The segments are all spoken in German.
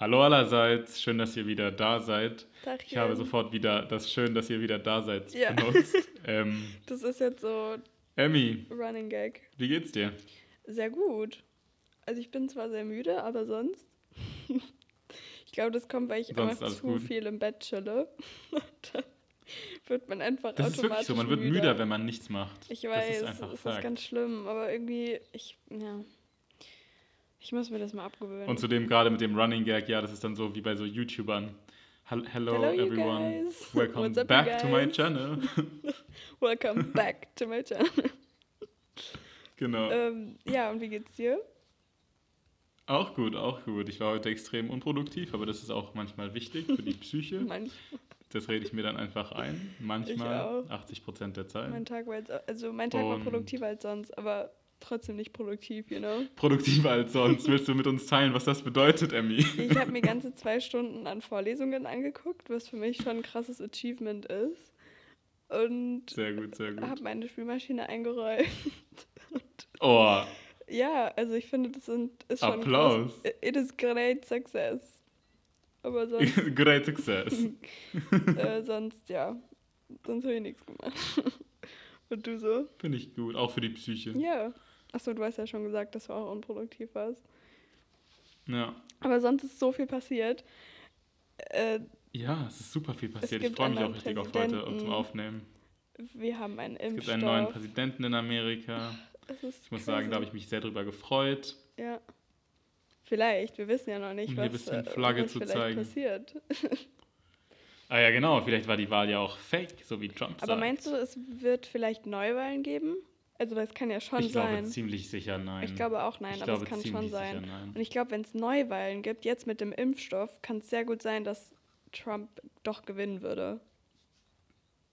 Hallo allerseits, schön, dass ihr wieder da seid. Tachchen. Ich habe sofort wieder das Schön, dass ihr wieder da seid Ja. benutzt. ähm, Das ist jetzt so Emmy, Running Gag. wie geht's dir? Sehr gut. Also ich bin zwar sehr müde, aber sonst. ich glaube, das kommt, weil ich Sonst einfach zu gut. viel im Bett chille. Dann wird man einfach Das ist automatisch wirklich so, man wird müde. müder, wenn man nichts macht. Ich das weiß, ist es einfach ist Fakt. ganz schlimm, aber irgendwie, ich, ja. Ich muss mir das mal abgewöhnen. Und zudem gerade mit dem Running Gag, ja, das ist dann so wie bei so YouTubern. Hel- Hello, Hello, everyone. Welcome up, back to my channel. Welcome back to my channel. genau. ähm, ja, und wie geht's dir? Auch gut, auch gut. Ich war heute extrem unproduktiv, aber das ist auch manchmal wichtig für die Psyche. Manch, Das rede ich mir dann einfach ein. Manchmal, auch. 80 Prozent der Zeit. mein Tag war jetzt, also mein Tag war Und- produktiver als sonst, aber trotzdem nicht produktiv, you know? Produktiver als sonst. Willst du mit uns teilen, was das bedeutet, Emmy? Ich habe mir ganze zwei Stunden an Vorlesungen angeguckt, was für mich schon ein krasses Achievement ist. Und Sehr gut, sehr gut. habe meine Spülmaschine eingeräumt. Oh, Ja, also ich finde, das sind, ist schon Applaus. It is great success. Aber sonst, great success. äh, sonst ja, sonst habe ich nichts gemacht. Und du so? Finde ich gut, auch für die Psyche. Ja. Achso, du hast ja schon gesagt, dass du auch unproduktiv warst. Ja. Aber sonst ist so viel passiert. Äh, Ja, es ist super viel passiert. Ich freue mich auch richtig auf heute und zum. Aufnehmen. wir haben einen Es gibt Impfstoff. einen neuen Präsidenten in Amerika. Ich muss sagen, da habe ich mich sehr drüber gefreut. Ja. Vielleicht, wir wissen ja noch nicht, Um hier ein was, bisschen äh, Flagge was zu zeigen. passiert. Ah ja, genau, vielleicht war die Wahl ja auch fake, so wie Trump Aber sagt. meinst du, es wird vielleicht Neuwahlen geben? Also das kann ja schon ich glaube sein. ziemlich sicher nein. ich glaube auch nein, Ich aber es glaube kann schon sein. Und ich glaube, wenn es Neuwahlen gibt, jetzt mit dem Impfstoff, kann es sehr gut sein, dass Trump doch gewinnen würde.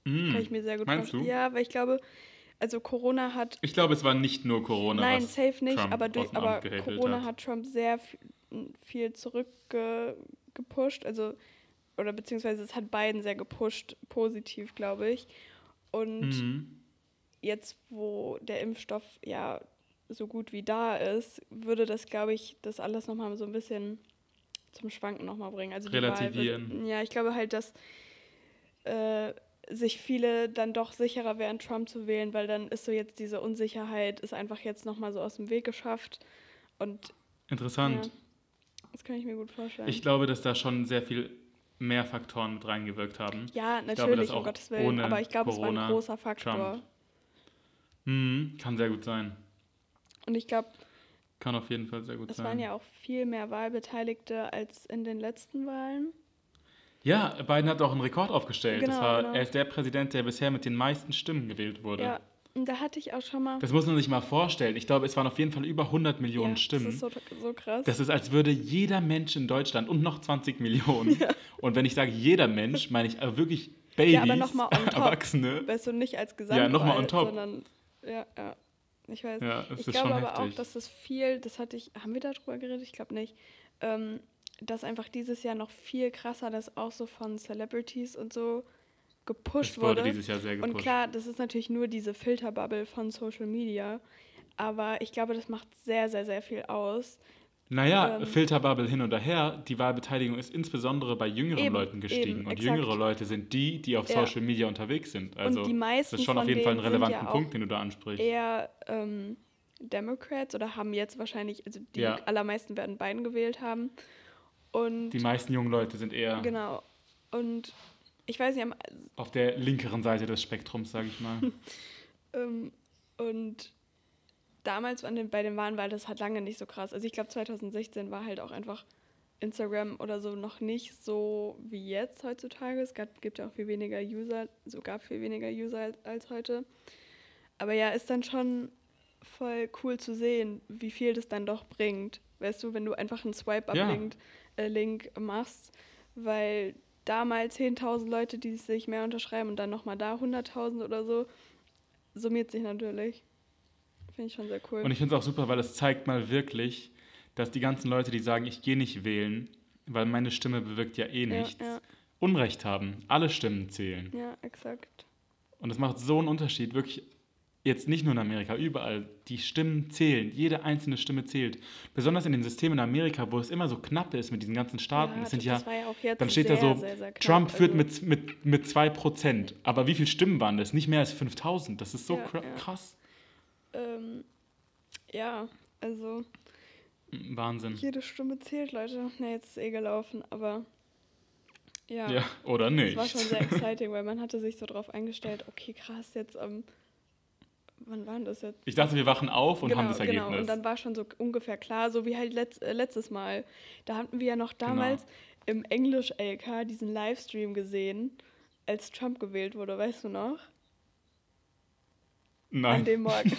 Mm, Kann ich mir sehr gut Meinst vorstellen. du? Ja, weil ich glaube, also Corona hat Ich glaube, es war nicht nur Corona. Nein, safe nicht, Trump aber, durch, aber Corona hat. hat. Trump sehr viel, viel zurückgepusht, also oder beziehungsweise es hat Biden sehr gepusht, positiv, glaube ich. Und Mhm. Jetzt, wo der Impfstoff ja so gut wie da ist, würde das, glaube ich, das alles nochmal so ein bisschen zum Schwanken nochmal bringen. Also Wahl Relativieren. Wird, ja, ich glaube halt, dass äh, sich viele dann doch sicherer wären, Trump zu wählen, weil dann ist so jetzt diese Unsicherheit, ist einfach jetzt nochmal so aus dem Weg geschafft. Und Interessant. ja, das kann ich mir gut vorstellen. Ich glaube, dass da schon sehr viel mehr Faktoren mit reingewirkt haben. ja, glaube, natürlich, dass um auch Gottes Willen, aber ich glaube, es war ein großer Faktor. Trump. Mhm, kann sehr gut sein. Und ich glaube, Kann auf jeden Fall sehr gut es sein. waren ja auch viel mehr Wahlbeteiligte als in den letzten Wahlen. Ja, Biden hat auch einen Rekord aufgestellt. Genau, war, genau. Er ist der Präsident, der bisher mit den meisten Stimmen gewählt wurde. Ja, und da hatte ich auch schon mal. Das muss man sich mal vorstellen. Ich glaube, es waren auf jeden Fall über 100 Millionen ja, Stimmen. Das ist so, so krass. Das ist, als würde jeder Mensch in Deutschland und noch 20 Millionen. Und wenn ich sage jeder Mensch, meine ich äh, wirklich Babys, Ja, aber noch mal on top. Erwachsene. weißt du, nicht als Gesamtwahl, noch mal on top. sondern ja, ja. Ich weiß. Ja, das ich glaube aber heftig. auch, dass das viel, das hatte ich, haben wir darüber geredet? Ich glaube nicht. Ähm, dass einfach dieses Jahr noch viel krasser, das auch so von Celebrities und so gepusht Es wurde wurde. dieses Jahr sehr gepusht. Und klar, das ist natürlich nur diese Filterbubble von Social Media. Aber ich glaube, das macht sehr, sehr, sehr viel aus. Naja, Ähm, Filterbubble hin oder her, die Wahlbeteiligung ist insbesondere bei jüngeren Eben, Leuten gestiegen. eben, und exakt. jüngere Leute sind die, die auf Ja. Social Media unterwegs sind. Also die meisten das ist schon auf jeden Fall ein relevanten ja Punkt, den du da ansprichst. Eher ähm, Democrats oder haben jetzt wahrscheinlich, also die Ja. allermeisten werden Biden gewählt haben. Und Die meisten jungen Leute sind eher genau. Und ich weiß nicht, am- auf der linkeren Seite des Spektrums, sage ich mal. ähm, und damals den, bei den Wahlen war das halt lange nicht so krass. Also ich glaube 2016 war halt auch einfach Instagram oder so noch nicht so wie jetzt heutzutage. Es gab, gibt ja auch viel weniger User, so gab viel weniger User als, als heute. Aber ja, ist dann schon voll cool zu sehen, wie viel das dann doch bringt. Weißt du, wenn du einfach einen Swipe-Up-Link äh, Link machst, weil da mal 10.000 Leute, die sich mehr unterschreiben und dann nochmal da 100.000 oder so, summiert sich natürlich. Finde ich schon sehr cool. Und ich finde es auch super, weil es zeigt mal wirklich, dass die ganzen Leute, die sagen, ich gehe nicht wählen, weil meine Stimme bewirkt ja eh Ja, nichts, ja. Unrecht haben. Alle Stimmen zählen. ja, exakt. Und es macht so einen Unterschied, wirklich jetzt nicht nur in Amerika, überall, die Stimmen zählen. Jede einzelne Stimme zählt. Besonders in den Systemen in Amerika, wo es immer so knapp ist mit diesen ganzen Staaten. Ja, es sind das ja, war ja dann steht sehr, da so, sehr, sehr. Trump führt Also- mit, mit, mit 2%. Aber wie viele Stimmen waren das? Nicht mehr als 5000. Das ist so Ja, ja. krass. Ähm, ja, also Wahnsinn. jede Stimme zählt, Leute. Na, jetzt ist eh gelaufen, aber ja. Ja, oder Es nicht? war schon sehr exciting, weil man hatte sich so drauf eingestellt, okay, krass, jetzt am. wann war denn das jetzt? Ich dachte, wir wachen auf und genau, haben das Ergebnis. genau. Und dann war schon so ungefähr klar, so wie halt letz, äh, letztes Mal. Da hatten wir ja noch Genau. damals im Englisch-LK diesen Livestream gesehen, als Trump gewählt wurde, weißt du noch? An Nein. dem Morgen.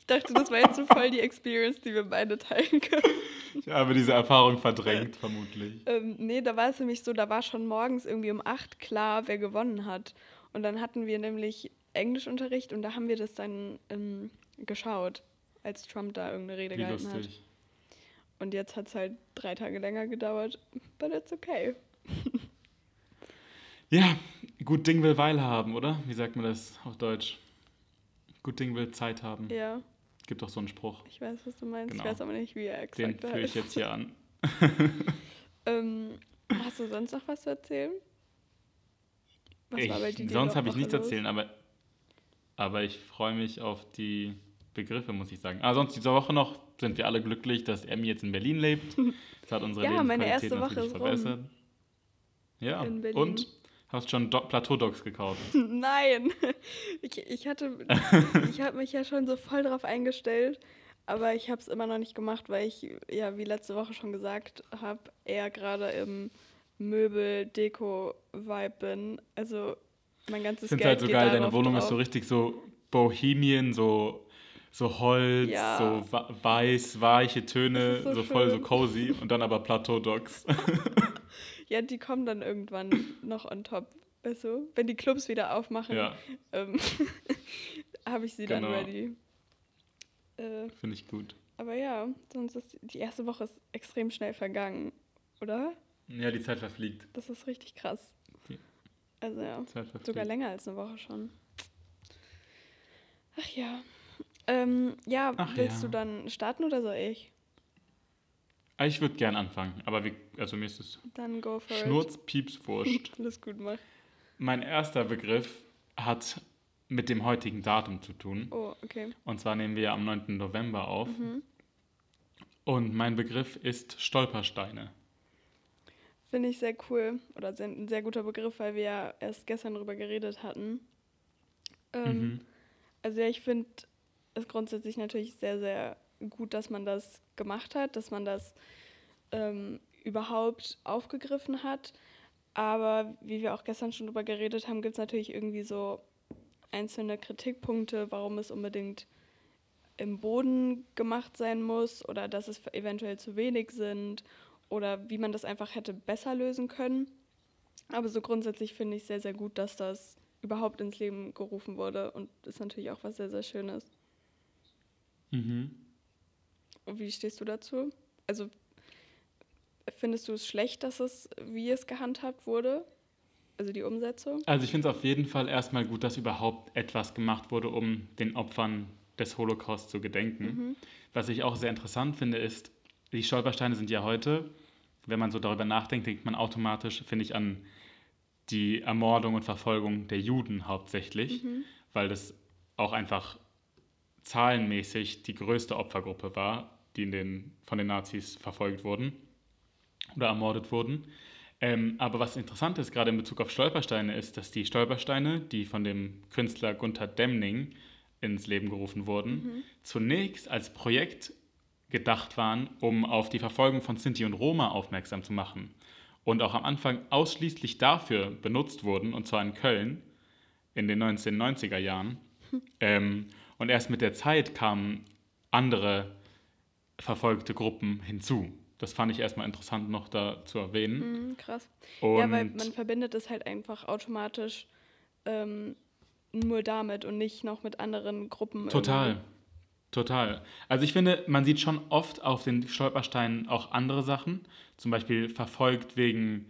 ich dachte, das war jetzt so voll die Experience, die wir beide teilen können. Ich habe diese Erfahrung verdrängt, vermutlich. Ähm, nee, da war es nämlich so, da war schon morgens irgendwie um 8 klar, wer gewonnen hat. Und dann hatten wir nämlich Englischunterricht und da haben wir das dann ähm, geschaut, als Trump da irgendeine Rede Wie gehalten hat. lustig. Und jetzt hat es halt drei Tage länger gedauert, but it's okay. Ja, gut Ding will Weile haben, oder? Wie sagt man das auf Deutsch? Gut Ding will Zeit haben. Ja, Gibt doch so einen Spruch. ich weiß, was du meinst. Genau. Ich weiß aber nicht, wie er Den exakt führe ich jetzt hier an. Ähm, hast du sonst noch was zu erzählen? Was Ich, war bei dir sonst habe ich nichts zu erzählen, aber, aber ich freue mich auf die Begriffe, muss ich sagen. Ah, sonst diese Woche noch sind wir alle glücklich, dass Emmy jetzt in Berlin lebt. Das hat unsere Ja, meine Lebensqualität erste Woche ist rum. verbessert. Ja, In Berlin. und hast schon Do Plateau-Dogs gekauft. Nein, ich, ich hatte, ich habe mich ja schon so voll drauf eingestellt, aber ich habe es immer noch nicht gemacht, weil ich, ja, wie letzte Woche schon gesagt habe, eher gerade im Möbel-Deko-Vibe bin. Also mein ganzes Ich finde Geld halt so geil, deine Wohnung ist drauf. so richtig so Bohemian, so, so Holz, Ja. so weiß, weiche Töne, ist so so, voll so cozy und dann aber Plateau-Dogs. Ja, die kommen dann irgendwann noch on top. Weißt du, wenn die Clubs wieder aufmachen, ja, ähm, habe ich sie dann Genau. ready. Äh, finde ich gut. aber ja, sonst ist die erste Woche ist extrem schnell vergangen, oder? Ja, die Zeit verfliegt. Das ist richtig krass. Ja. Also ja, Die sogar länger als eine Woche schon. Ach ja. Ähm, ja, Ach willst ja. du dann starten oder soll ich? Ah, Ich würde gern anfangen, aber wie, also mir ist es Dann go for Schnurz, Pieps, Wurscht. it. Alles gut, mach. mein erster Begriff hat mit dem heutigen Datum zu tun. Oh, okay. Und zwar nehmen wir ja am 9. November auf. Mhm. Und mein Begriff ist Stolpersteine. Finde ich sehr cool. Oder sehr, ein sehr guter Begriff, weil wir ja erst gestern darüber geredet hatten. Ähm, Mhm. Also ja, ich finde es grundsätzlich natürlich sehr, sehr gut, dass man das gemacht hat, dass man das ähm, überhaupt aufgegriffen hat. Aber wie wir auch gestern schon drüber geredet haben, gibt es natürlich irgendwie so einzelne Kritikpunkte, warum es unbedingt im Boden gemacht sein muss oder dass es eventuell zu wenig sind oder wie man das einfach hätte besser lösen können. Aber so grundsätzlich finde ich sehr, sehr gut, dass das überhaupt ins Leben gerufen wurde und ist natürlich auch was sehr, sehr Schönes. Mhm. Und wie stehst du dazu? Also findest du es schlecht, dass es, wie es gehandhabt wurde? Also die Umsetzung? Also ich finde es auf jeden Fall erstmal gut, dass überhaupt etwas gemacht wurde, um den Opfern des Holocaust zu gedenken. Mhm. Was ich auch sehr interessant finde, ist, die Stolpersteine sind ja heute, wenn man so darüber nachdenkt, denkt man automatisch, finde ich, an die Ermordung und Verfolgung der Juden hauptsächlich, Mhm. weil das auch einfach zahlenmäßig die größte Opfergruppe war, die in den, von den Nazis verfolgt wurden oder ermordet wurden. Ähm, aber was interessant ist, gerade in Bezug auf Stolpersteine, ist, dass die Stolpersteine, die von dem Künstler Gunther Demning ins Leben gerufen wurden, Mhm. zunächst als Projekt gedacht waren, um auf die Verfolgung von Sinti und Roma aufmerksam zu machen. Und auch am Anfang ausschließlich dafür benutzt wurden, und zwar in Köln in den 1990er Jahren. ähm, und erst mit der Zeit kamen andere verfolgte Gruppen hinzu. Das fand ich erstmal interessant noch da zu erwähnen. Mhm, krass. Und ja, weil man verbindet es halt einfach automatisch ähm, nur damit und nicht noch mit anderen Gruppen. Total. irgendwie. Total. Also ich finde, man sieht schon oft auf den Stolpersteinen auch andere Sachen. Zum Beispiel verfolgt wegen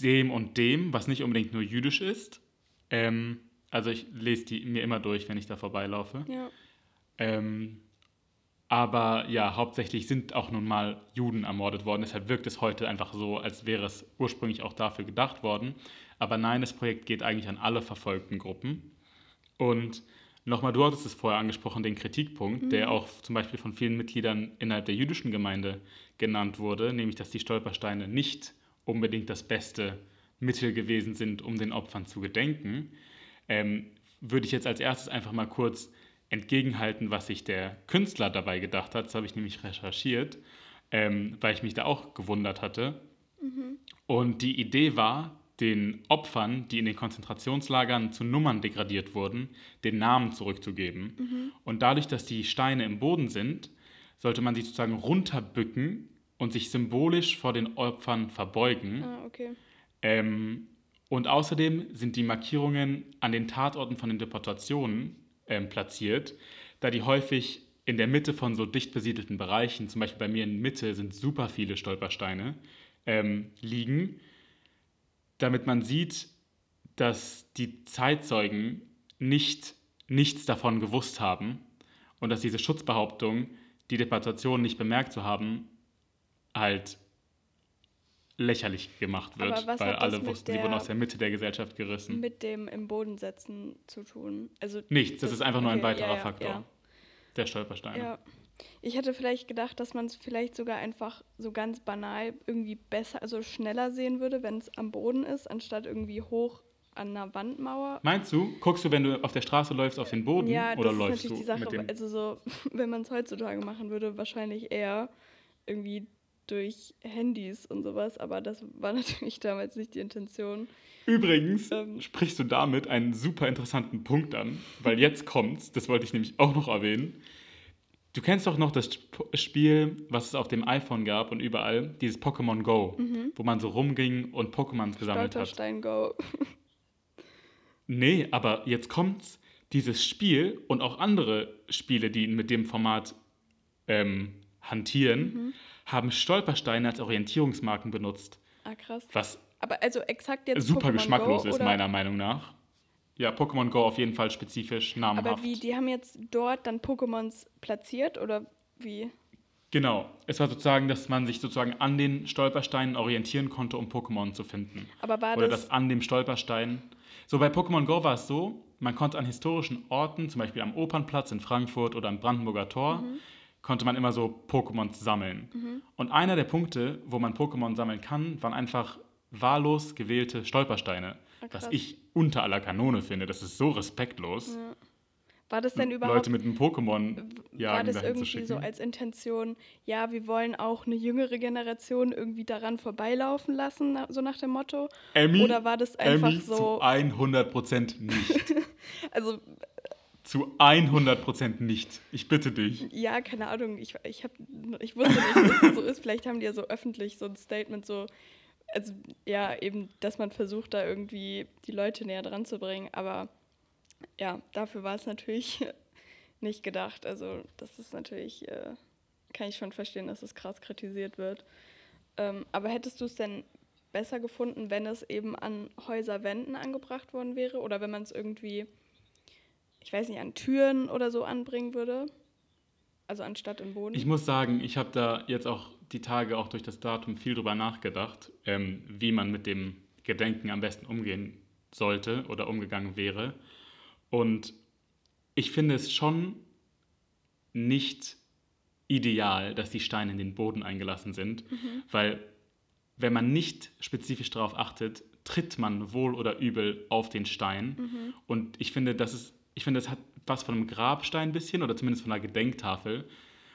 dem und dem, was nicht unbedingt nur jüdisch ist. Ähm, Also ich lese die mir immer durch, wenn ich da vorbeilaufe. Ja. Ähm, aber ja, hauptsächlich sind auch nun mal Juden ermordet worden. Deshalb wirkt es heute einfach so, als wäre es ursprünglich auch dafür gedacht worden. Aber nein, das Projekt geht eigentlich an alle verfolgten Gruppen. Und nochmal, du hattest es vorher angesprochen, den Kritikpunkt, mhm. der auch zum Beispiel von vielen Mitgliedern innerhalb der jüdischen Gemeinde genannt wurde, nämlich dass die Stolpersteine nicht unbedingt das beste Mittel gewesen sind, um den Opfern zu gedenken, ähm, würde ich jetzt als erstes einfach mal kurz entgegenhalten, was sich der Künstler dabei gedacht hat. Das habe ich nämlich recherchiert, ähm, weil ich mich da auch gewundert hatte. Mhm. Und die Idee war, den Opfern, die in den Konzentrationslagern zu Nummern degradiert wurden, den Namen zurückzugeben. Mhm. Und dadurch, dass die Steine im Boden sind, sollte man sie sozusagen runterbücken und sich symbolisch vor den Opfern verbeugen. Ah, okay. Ähm, und außerdem sind die Markierungen an den Tatorten von den Deportationen ähm, platziert, da die häufig in der Mitte von so dicht besiedelten Bereichen, zum Beispiel bei mir in Mitte sind super viele Stolpersteine, ähm, liegen, damit man sieht, dass die Zeitzeugen nicht nichts davon gewusst haben und dass diese Schutzbehauptung, die Deportation nicht bemerkt zu haben, halt lächerlich gemacht wird, weil alle wussten, sie wurden aus der Mitte der Gesellschaft gerissen. Mit dem im Boden setzen zu tun. Also Nichts, das, das ist einfach okay, nur ein weiterer ja, ja, Faktor. Ja. Der Stolperstein. Ja. Ich hätte vielleicht gedacht, dass man es vielleicht sogar einfach so ganz banal irgendwie besser, also schneller sehen würde, wenn es am Boden ist, anstatt irgendwie hoch an einer Wandmauer. Meinst du, guckst du, wenn du auf der Straße läufst, auf den Boden ja, oder das läufst ist natürlich du die Sache, Also so, wenn man es heutzutage machen würde, wahrscheinlich eher irgendwie durch Handys und sowas, aber das war natürlich damals nicht die Intention. Übrigens ähm, sprichst du damit einen super interessanten Punkt an, weil jetzt kommt's, das wollte ich nämlich auch noch erwähnen. Du kennst doch noch das Spiel, was es auf dem iPhone gab und überall, dieses Pokémon Go, mhm. wo man so rumging und Pokémon gesammelt hat. Go. nee, aber jetzt kommt's. Dieses Spiel und auch andere Spiele, die mit dem Format ähm, hantieren, mhm haben Stolpersteine als Orientierungsmarken benutzt. Ah, krass. Was aber also exakt jetzt super Pokémon geschmacklos Go, ist, meiner Meinung nach. Ja, Pokémon Go auf jeden Fall spezifisch namhaft. Aber wie, die haben jetzt dort dann Pokémons platziert oder wie? Genau. Es war sozusagen, dass man sich sozusagen an den Stolpersteinen orientieren konnte, um Pokémon zu finden. Aber war Oder das... dass an dem Stolperstein... So, bei Pokémon Go war es so, man konnte an historischen Orten, zum Beispiel am Opernplatz in Frankfurt oder am Brandenburger Tor, mhm konnte man immer so Pokémon sammeln. Mhm. Und einer der Punkte, wo man Pokémon sammeln kann, waren einfach wahllos gewählte Stolpersteine. Ah, was ich unter aller Kanone finde. Das ist so respektlos. Ja. War das denn überhaupt. Leute mit einem Pokémon jagen War das irgendwie so als Intention, ja, wir wollen auch eine jüngere Generation irgendwie daran vorbeilaufen lassen, so nach dem Motto? Emmy, Oder war das einfach Emmy so. Zu 100% nicht. also zu 100% nicht. Ich bitte dich. Ja, keine Ahnung. Ich, ich, hab, ich wusste nicht, dass das so ist. Vielleicht haben die ja so öffentlich so ein Statement, so, also ja, eben, dass man versucht, da irgendwie die Leute näher dran zu bringen. Aber ja, dafür war es natürlich nicht gedacht. Also, das ist natürlich, äh, kann ich schon verstehen, dass es krass kritisiert wird. Ähm, aber hättest du es denn besser gefunden, wenn es eben an Häuserwänden angebracht worden wäre? Oder wenn man es irgendwie ich weiß nicht, an Türen oder so anbringen würde. Also anstatt im Boden. Ich muss sagen, ich habe da jetzt auch die Tage auch durch das Datum viel drüber nachgedacht, ähm, wie man mit dem Gedenken am besten umgehen sollte oder umgegangen wäre. Und ich finde es schon nicht ideal, dass die Steine in den Boden eingelassen sind, mhm. weil wenn man nicht spezifisch darauf achtet, tritt man wohl oder übel auf den Stein. Mhm. Und ich finde, das ist ich finde, das hat was von einem Grabstein ein bisschen oder zumindest von einer Gedenktafel.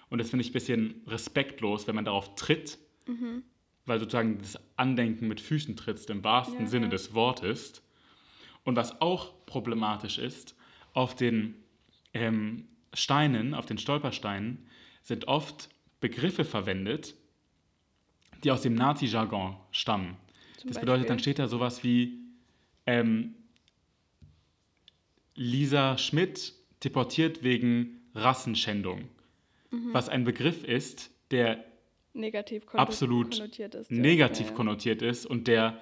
Und das finde ich ein bisschen respektlos, wenn man darauf tritt, mhm. weil sozusagen das Andenken mit Füßen trittst im wahrsten ja, Sinne des Wortes. Und was auch problematisch ist, auf den ähm, Steinen, auf den Stolpersteinen, sind oft Begriffe verwendet, die aus dem Nazi-Jargon stammen. Zum das bedeutet, Beispiel? dann steht da sowas wie ähm, Lisa Schmidt deportiert wegen Rassenschändung. Mhm. Was ein Begriff ist, der negativ absolut konnotiert ist, negativ ja. konnotiert ist und der,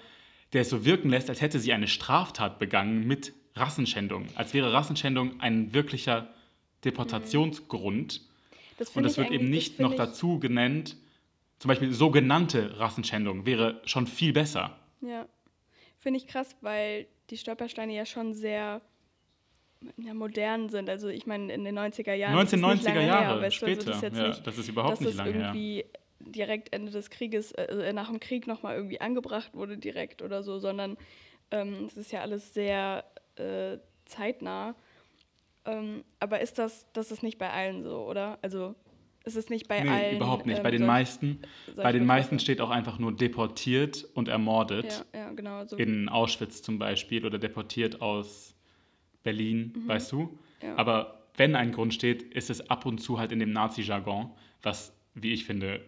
der es so wirken lässt, als hätte sie eine Straftat begangen mit Rassenschändung, als wäre Rassenschändung ein wirklicher Deportationsgrund. Das Und das ich wird eben nicht noch dazu genannt. Zum Beispiel sogenannte Rassenschändung wäre schon viel besser. Ja. Finde ich krass, weil die Stolpersteine ja schon sehr ja, modern sind. Also ich meine, in den 90er Jahren. ist es nicht 1990er lange Jahre, her, weißt du, also später. das ist jetzt ja, nicht, das ist überhaupt dass nicht es lange her. irgendwie direkt Ende des Krieges, äh, nach dem Krieg nochmal irgendwie angebracht wurde direkt oder so, sondern ähm, es ist ja alles sehr äh, zeitnah. Ähm, aber ist das, das ist nicht bei allen so, oder? Also ist es nicht bei Nee, allen. überhaupt nicht. ähm, Bei den meisten, bei den meisten steht auch einfach nur deportiert und ermordet. Ja, ja, genau. So. In Auschwitz zum Beispiel oder deportiert aus Berlin, weißt du? Mhm. Ja. Aber wenn ein Grund steht, ist es ab und zu halt in dem Nazi-Jargon, was, wie ich finde,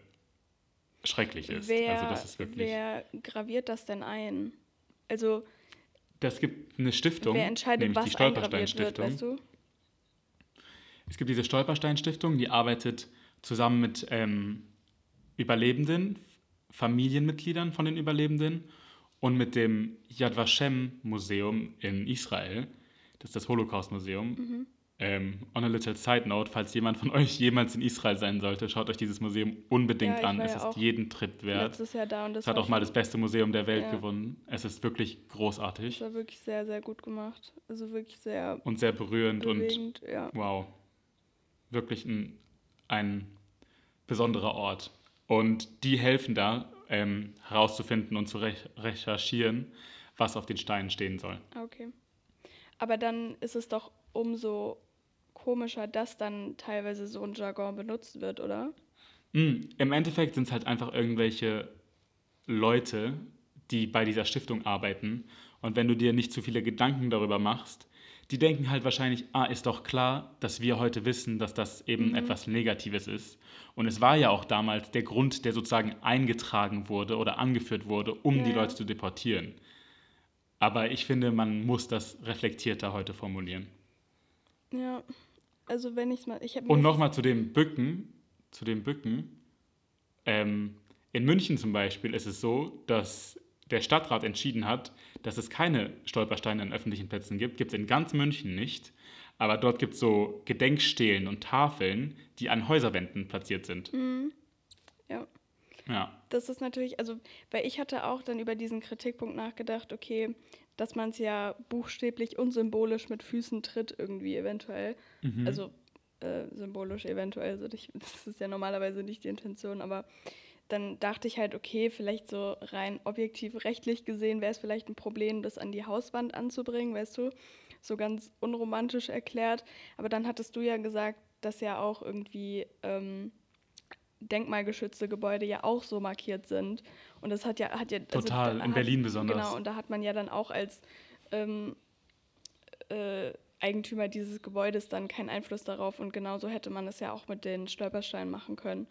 schrecklich ist. wer, also das ist wirklich. wer graviert das denn ein? Also Das gibt eine Stiftung, wer entscheidet, nämlich die was wird, Stolperstein-Stiftung. weißt du? Es gibt diese Stolperstein-Stiftung, die arbeitet zusammen mit ähm, Überlebenden, Familienmitgliedern von den Überlebenden und mit dem Yad Vashem-Museum in Israel. Das ist das Holocaust-Museum. Mhm. Ähm, on a little side note, falls jemand von euch jemals in Israel sein sollte, schaut euch dieses Museum unbedingt Ja, an. Es ja ist jeden Trip wert. Letztes Jahr da und das Es hat auch mal das beste Museum der Welt Ja. gewonnen. Es ist wirklich großartig Das war wirklich sehr, sehr gut gemacht. Also wirklich sehr und sehr berührend und bewegend, ja. Wow. Wirklich ein, ein besonderer Ort. Und die helfen da, ähm, herauszufinden und zu rech recherchieren, was auf den Steinen stehen soll. Okay. Aber dann ist es doch umso komischer, dass dann teilweise so ein Jargon benutzt wird, oder? Mm, Im Endeffekt sind es halt einfach irgendwelche Leute, die bei dieser Stiftung arbeiten. Und wenn du dir nicht zu viele Gedanken darüber machst, die denken halt wahrscheinlich, ah, ist doch klar, dass wir heute wissen, dass das eben etwas Negatives ist. Und es war ja auch damals der Grund, der sozusagen eingetragen wurde oder angeführt wurde, um Ja, die. Leute zu deportieren. Aber ich finde, man muss das reflektierter heute formulieren. Ja. Also wenn ich es mal. Ich Und nochmal zu dem Bücken, zu dem Bücken. Ähm, in München zum Beispiel ist es so, dass der Stadtrat entschieden hat, dass es keine Stolpersteine an öffentlichen Plätzen gibt. Gibt es in ganz München nicht. Aber dort gibt es so Gedenkstelen und Tafeln, die an Häuserwänden platziert sind. Mhm. Ja. Ja. Das ist natürlich, also, weil ich hatte auch dann über diesen Kritikpunkt nachgedacht, okay, dass man es ja buchstäblich und symbolisch mit Füßen tritt, irgendwie eventuell. Mhm. Also äh, symbolisch eventuell, also ich, das ist ja normalerweise nicht die Intention, aber dann dachte ich halt, okay, vielleicht so rein objektiv rechtlich gesehen wäre es vielleicht ein Problem, das an die Hauswand anzubringen, weißt du? So ganz unromantisch erklärt. Aber dann hattest du ja gesagt, dass ja auch irgendwie ähm, denkmalgeschützte Gebäude ja auch so markiert sind. Und das hat ja, hat ja also Total, da in hat, Berlin besonders. Genau, und da hat man ja dann auch als ähm, äh, Eigentümer dieses Gebäudes dann keinen Einfluss darauf. Und genauso hätte man es ja auch mit den Stolpersteinen machen können.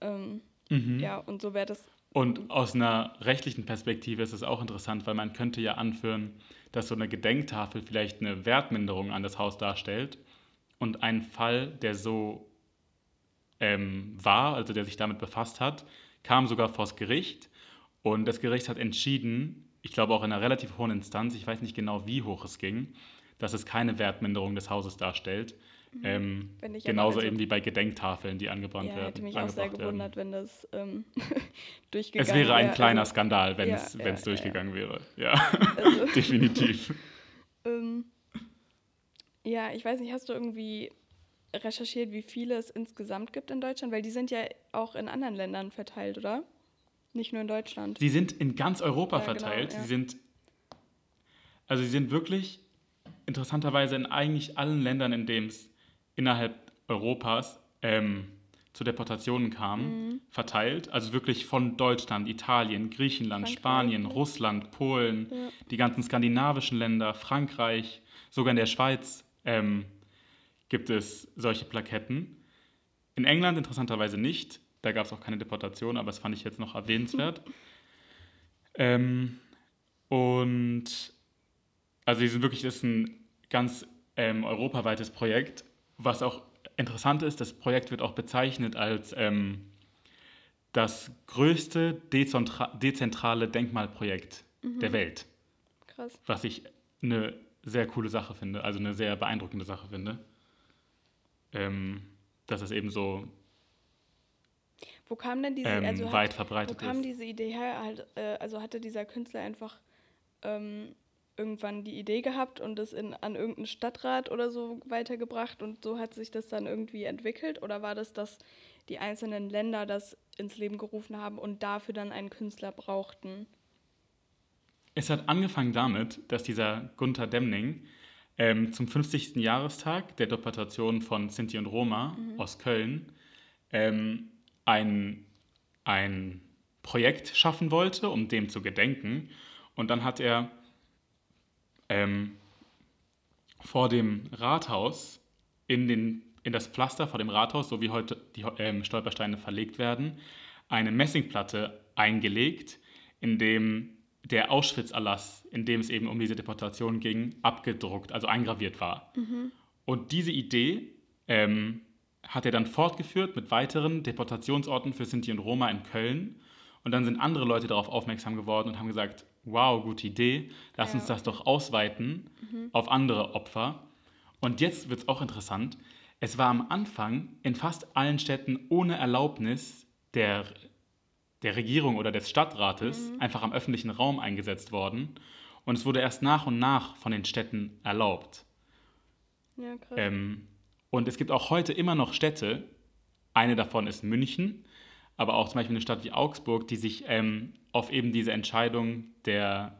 Ähm, Mhm. Ja, und so wäre das. Und aus einer rechtlichen Perspektive ist es auch interessant, weil man könnte ja anführen, dass so eine Gedenktafel vielleicht eine Wertminderung an das Haus darstellt. Und ein Fall, der so ähm, war, also der sich damit befasst hat, kam sogar vors Gericht. Und das Gericht hat entschieden, ich glaube auch in einer relativ hohen Instanz, ich weiß nicht genau, wie hoch es ging, dass es keine Wertminderung des Hauses darstellt. Ähm, Mhm. Ich aber genauso also- eben wie bei Gedenktafeln, die angebrannt Ja, werden. hätte mich auch sehr angebracht werden. gewundert, wenn das ähm, durchgegangen Es wäre ein wär. kleiner Also, Skandal, wenn es ja, ja, durchgegangen wäre. Ja, Also, definitiv. ähm, ja, ich weiß nicht, hast du irgendwie recherchiert, wie viele es insgesamt gibt in Deutschland? Weil die sind ja auch in anderen Ländern verteilt, oder? Nicht nur in Deutschland. Sie sind in ganz Europa Ja, genau, verteilt. ja. Sie sind, also sie sind wirklich interessanterweise in eigentlich allen Ländern, in denen es innerhalb Europas ähm, zu Deportationen kam, Mhm. verteilt. Also wirklich von Deutschland, Italien, Griechenland, Frankreich, Spanien? Russland, Polen, die ganzen skandinavischen Länder, Frankreich, sogar in der Schweiz ähm, gibt es solche Plaketten. In England interessanterweise nicht. Da gab es auch keine Deportation, aber das fand ich jetzt noch erwähnenswert. ähm, und also die sind wirklich, das ist ein ganz ähm, europaweites Projekt. Was auch interessant ist, das Projekt wird auch bezeichnet als ähm, das größte dezentra dezentrale Denkmalprojekt der Welt Krass. was ich eine sehr coole Sache finde, also eine sehr beeindruckende Sache finde. Ähm, dass es eben so Wo kam denn diese, ähm, also weit hat, wo verbreitet kam ist. diese Idee her? Halt, äh, also hatte dieser Künstler einfach ähm, irgendwann die Idee gehabt und es in, an irgendeinen Stadtrat oder so weitergebracht und so hat sich das dann irgendwie entwickelt? Oder war das, dass die einzelnen Länder das ins Leben gerufen haben und dafür dann einen Künstler brauchten? Es hat angefangen damit, dass dieser Gunther Demning ähm, zum 50. Jahrestag der Deportation von Sinti und Roma aus Köln ähm, ein, ein Projekt schaffen wollte, um dem zu gedenken. Und dann hat er ähm, vor dem Rathaus in, den, in das Pflaster vor dem Rathaus, so wie heute die ähm, Stolpersteine verlegt werden, eine Messingplatte eingelegt, in dem der Auschwitz-Erlass, in dem es eben um diese Deportation ging, abgedruckt, also eingraviert war. Und diese Idee ähm, hat er dann fortgeführt mit weiteren Deportationsorten für Sinti und Roma in Köln. Und dann sind andere Leute darauf aufmerksam geworden und haben gesagt, wow, gute Idee, lass Ja, uns das doch ausweiten auf andere Opfer. Und jetzt wird es auch interessant. Es war am Anfang in fast allen Städten ohne Erlaubnis der, der Regierung oder des Stadtrates einfach am öffentlichen Raum eingesetzt worden. Und es wurde erst nach und nach von den Städten erlaubt. Ja, krass. Ähm, und es gibt auch heute immer noch Städte, eine davon ist München, aber auch zum Beispiel eine Stadt wie Augsburg, die sich ähm, auf eben diese Entscheidung der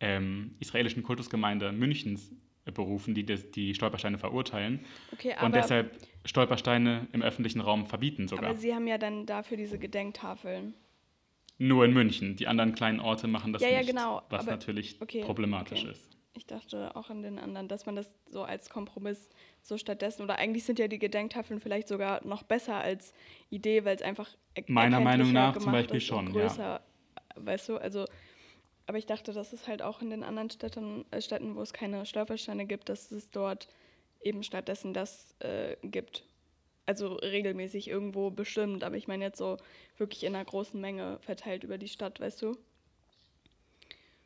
ähm, israelischen Kultusgemeinde Münchens berufen, die das, die Stolpersteine verurteilen okay, und deshalb Stolpersteine im öffentlichen Raum verbieten sogar. aber sie haben ja dann dafür diese Gedenktafeln. Nur in München. Die anderen kleinen Orte machen das Ja, ja, nicht, genau, was aber- natürlich okay, problematisch okay. ist. Ich dachte auch an den anderen, dass man das so als Kompromiss so stattdessen, oder eigentlich sind ja die Gedenktafeln vielleicht sogar noch besser als Idee, weil es einfach er- Meiner Meinung nach zum Beispiel schon, ja. größer, weißt du, also, aber ich dachte, dass es halt auch in den anderen Städten, äh, Städten wo es keine Stolpersteine gibt, dass es dort eben stattdessen das äh, gibt. Also regelmäßig irgendwo bestimmt, aber ich meine jetzt so wirklich in einer großen Menge verteilt über die Stadt, weißt du?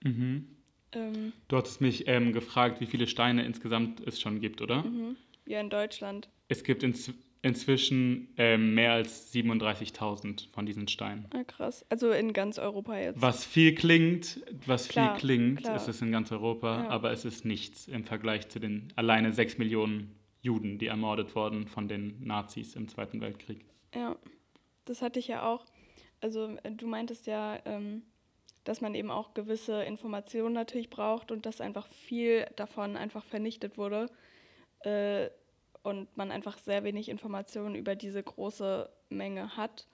Mhm. Ähm, Du hattest mich ähm, gefragt, wie viele Steine insgesamt es schon gibt, oder? mhm. Ja, in Deutschland. Es gibt inz inzwischen ähm, mehr als 37.000 von diesen Steinen. Ah, krass. Also in ganz Europa jetzt. Was viel klingt, was Klar, viel klingt, klar. ist es in ganz Europa, Ja. aber es ist nichts im Vergleich zu den alleine 6 Millionen Juden, die ermordet wurden von den Nazis im Zweiten Weltkrieg. Ja, das hatte ich ja auch. Also äh, du meintest ja, ähm, dass man eben auch gewisse Informationen natürlich braucht und dass einfach viel davon einfach vernichtet wurde äh, und man einfach sehr wenig Informationen über diese große Menge hat.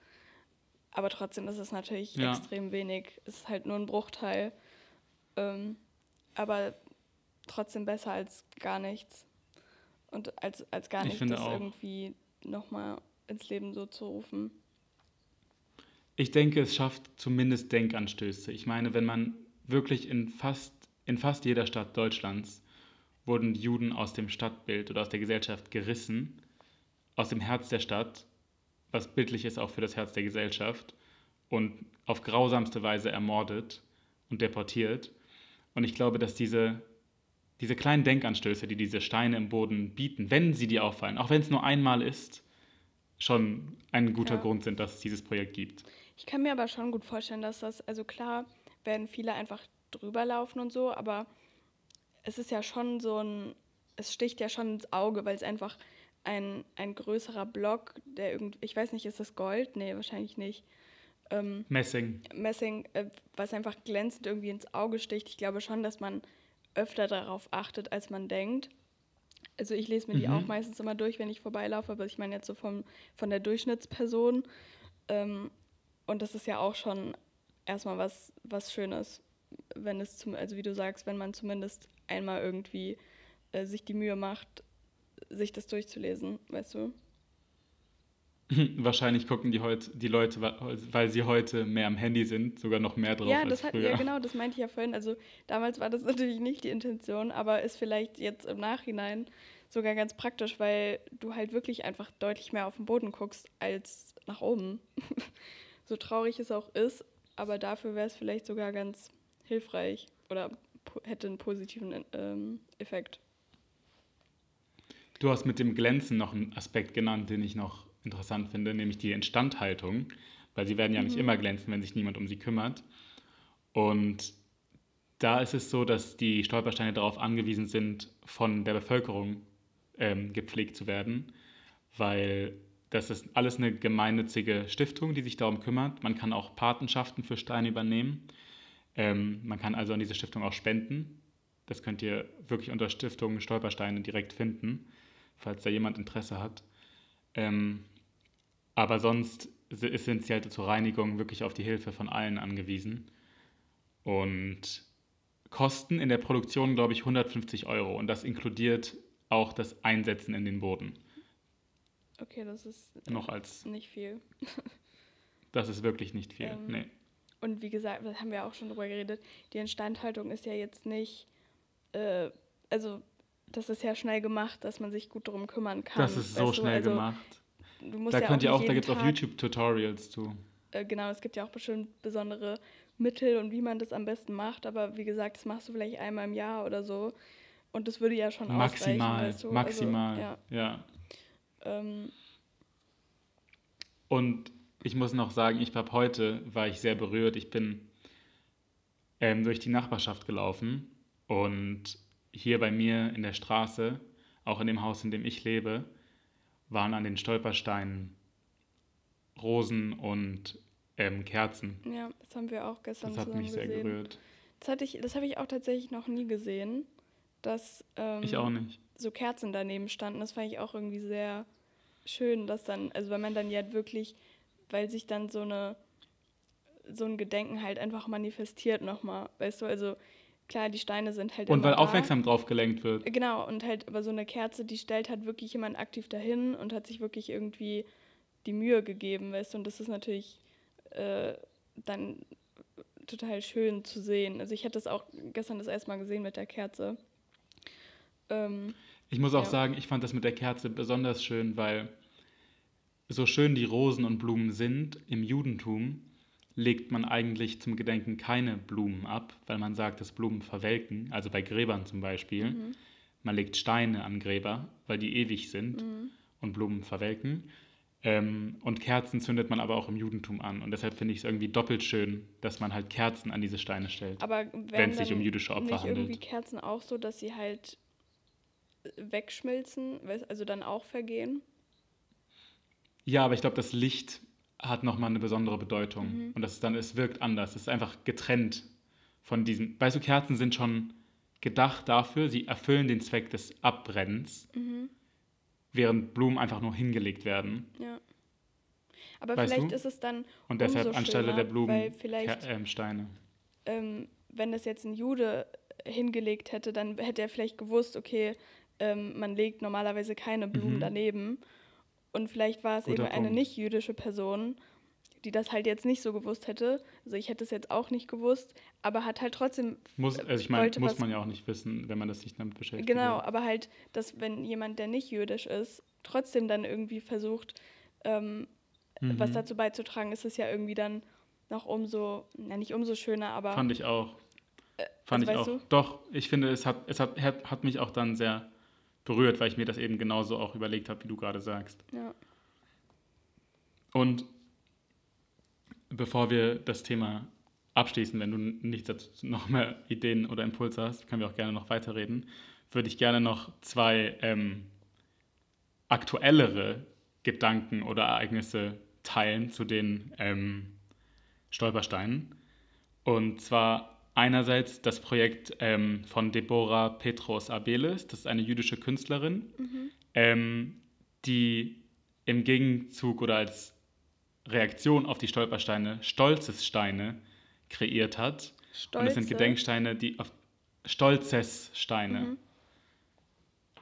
Aber trotzdem ist es natürlich Ja. extrem wenig. Es ist halt nur ein Bruchteil. Ähm, aber trotzdem besser als gar nichts. Und als, als gar Ich nicht das auch. irgendwie nochmal ins Leben so zu rufen. Ich denke, es schafft zumindest Denkanstöße. Ich meine, wenn man wirklich in fast, in fast jeder Stadt Deutschlands wurden die Juden aus dem Stadtbild oder aus der Gesellschaft gerissen, aus dem Herz der Stadt, was bildlich ist auch für das Herz der Gesellschaft, und auf grausamste Weise ermordet und deportiert. Und ich glaube, dass diese, diese kleinen Denkanstöße, die diese Steine im Boden bieten, wenn sie dir auffallen, auch wenn es nur einmal ist, schon ein guter Ja. Grund sind, dass es dieses Projekt gibt. Ich kann mir aber schon gut vorstellen, dass das, also klar, werden viele einfach drüber laufen und so, aber es ist ja schon so ein, es sticht ja schon ins Auge, weil es einfach ein, ein größerer Block, der irgendwie, ich weiß nicht, ist das Gold? Nee, wahrscheinlich nicht. Ähm, Messing. Messing, äh, was einfach glänzend irgendwie ins Auge sticht. Ich glaube schon, dass man öfter darauf achtet, als man denkt. Also ich lese mir die Mhm. auch meistens immer durch, wenn ich vorbeilaufe, aber ich meine jetzt so vom, von der Durchschnittsperson. Ähm, und das ist ja auch schon erstmal was, was Schönes, wenn es zum, also wie du sagst, wenn man zumindest einmal irgendwie äh, sich die Mühe macht, sich das durchzulesen, weißt du? Wahrscheinlich gucken die, heut, die Leute, weil sie heute mehr am Handy sind, sogar noch mehr drauf Ja, als das hat, früher. ja, genau, das meinte ich ja vorhin. Also damals war das natürlich nicht die Intention, aber ist vielleicht jetzt im Nachhinein sogar ganz praktisch, weil du halt wirklich einfach deutlich mehr auf den Boden guckst als nach oben. so traurig es auch ist, aber dafür wäre es vielleicht sogar ganz hilfreich oder hätte einen positiven ähm, Effekt. Du hast mit dem Glänzen noch einen Aspekt genannt, den ich noch interessant finde, nämlich die Instandhaltung, weil sie werden ja mhm. nicht immer glänzen, wenn sich niemand um sie kümmert. Und da ist es so, dass die Stolpersteine darauf angewiesen sind, von der Bevölkerung ähm, gepflegt zu werden, weil das ist alles eine gemeinnützige Stiftung, die sich darum kümmert. Man kann auch Patenschaften für Steine übernehmen. Ähm, man kann also an diese Stiftung auch spenden. Das könnt ihr wirklich unter Stiftung Stolpersteine direkt finden, falls da jemand Interesse hat. Ähm, aber sonst sind sie halt zur Reinigung wirklich auf die Hilfe von allen angewiesen. Und kosten in der Produktion, glaube ich, 150 Euro. Und das inkludiert auch das Einsetzen in den Boden. Okay, das ist noch als nicht viel. das ist wirklich nicht viel. Ähm, nee. Und wie gesagt, das haben wir auch schon drüber geredet, die Instandhaltung ist ja jetzt nicht, äh, also das ist ja schnell gemacht, dass man sich gut darum kümmern kann. Das ist so schnell also, gemacht. Da ja könnt ihr auch, da gibt es auf YouTube Tutorials zu. Äh, genau, es gibt ja auch bestimmt besondere Mittel und wie man das am besten macht, aber wie gesagt, das machst du vielleicht einmal im Jahr oder so. Und das würde ja schon maximal, weißt du? Maximal, also, ja. ja. Ähm. Und ich muss noch sagen, ich habe heute, war ich sehr berührt. Ich bin ähm, durch die Nachbarschaft gelaufen und hier bei mir in der Straße, auch in dem Haus, in dem ich lebe, waren an den Stolpersteinen Rosen und ähm, Kerzen. Ja, das haben wir auch gestern Das hat mich sehr gesehen. gerührt. Das, das habe ich auch tatsächlich noch nie gesehen dass ähm, ich auch nicht. so Kerzen daneben standen. Das fand ich auch irgendwie sehr schön, dass dann, also weil man dann ja wirklich, weil sich dann so eine so ein Gedenken halt einfach manifestiert nochmal, weißt du, also klar, die Steine sind halt Und weil da. aufmerksam drauf gelenkt wird. Genau, und halt, aber so eine Kerze, die stellt halt wirklich jemand aktiv dahin und hat sich wirklich irgendwie die Mühe gegeben, weißt du, und das ist natürlich äh, dann total schön zu sehen. Also ich hatte das auch gestern das erste Mal gesehen mit der Kerze. Ähm, ich muss auch ja. sagen, ich fand das mit der Kerze besonders schön, weil so schön die Rosen und Blumen sind, im Judentum legt man eigentlich zum Gedenken keine Blumen ab, weil man sagt, dass Blumen verwelken, also bei Gräbern zum Beispiel. Mhm. Man legt Steine an Gräber, weil die ewig sind mhm. und Blumen verwelken. Ähm, und Kerzen zündet man aber auch im Judentum an. Und deshalb finde ich es irgendwie doppelt schön, dass man halt Kerzen an diese Steine stellt. wenn es sich um jüdische Opfer nicht handelt. irgendwie Kerzen auch so, dass sie halt wegschmilzen, also dann auch vergehen? Ja, aber ich glaube, das Licht hat nochmal eine besondere Bedeutung. Mhm. Und das ist dann, es wirkt anders. Es ist einfach getrennt von diesem. Weißt du, Kerzen sind schon gedacht dafür, sie erfüllen den Zweck des Abbrennens, mhm. während Blumen einfach nur hingelegt werden. Ja. Aber weißt vielleicht du? ist es dann. Und deshalb anstelle schöner, der Blumen äh, Steine. Ähm, wenn es jetzt ein Jude hingelegt hätte, dann hätte er vielleicht gewusst, okay, ähm, man legt normalerweise keine Blumen mhm. daneben. Und vielleicht war es Guter eben Punkt. eine nicht-jüdische Person, die das halt jetzt nicht so gewusst hätte. Also ich hätte es jetzt auch nicht gewusst, aber hat halt trotzdem. Muss, also ich meine, muss man ja auch nicht wissen, wenn man das nicht damit beschäftigt. Genau, aber halt, dass wenn jemand, der nicht jüdisch ist, trotzdem dann irgendwie versucht, ähm, mhm. was dazu beizutragen, ist es ja irgendwie dann noch umso, na nicht umso schöner, aber. Fand ich auch. Äh, Fand also ich auch. Du? Doch, ich finde, es hat, es hat, hat mich auch dann sehr berührt, weil ich mir das eben genauso auch überlegt habe, wie du gerade sagst. Ja. Und bevor wir das Thema abschließen, wenn du nicht dazu noch mehr Ideen oder Impulse hast, können wir auch gerne noch weiterreden, würde ich gerne noch zwei ähm, aktuellere Gedanken oder Ereignisse teilen zu den ähm, Stolpersteinen. Und zwar einerseits das Projekt ähm, von Deborah Petros Abeles, das ist eine jüdische Künstlerin, mhm. ähm, die im Gegenzug oder als Reaktion auf die Stolpersteine Stolzessteine kreiert hat. Stolze. Und das sind Gedenksteine, die auf Stolzessteine. Mhm.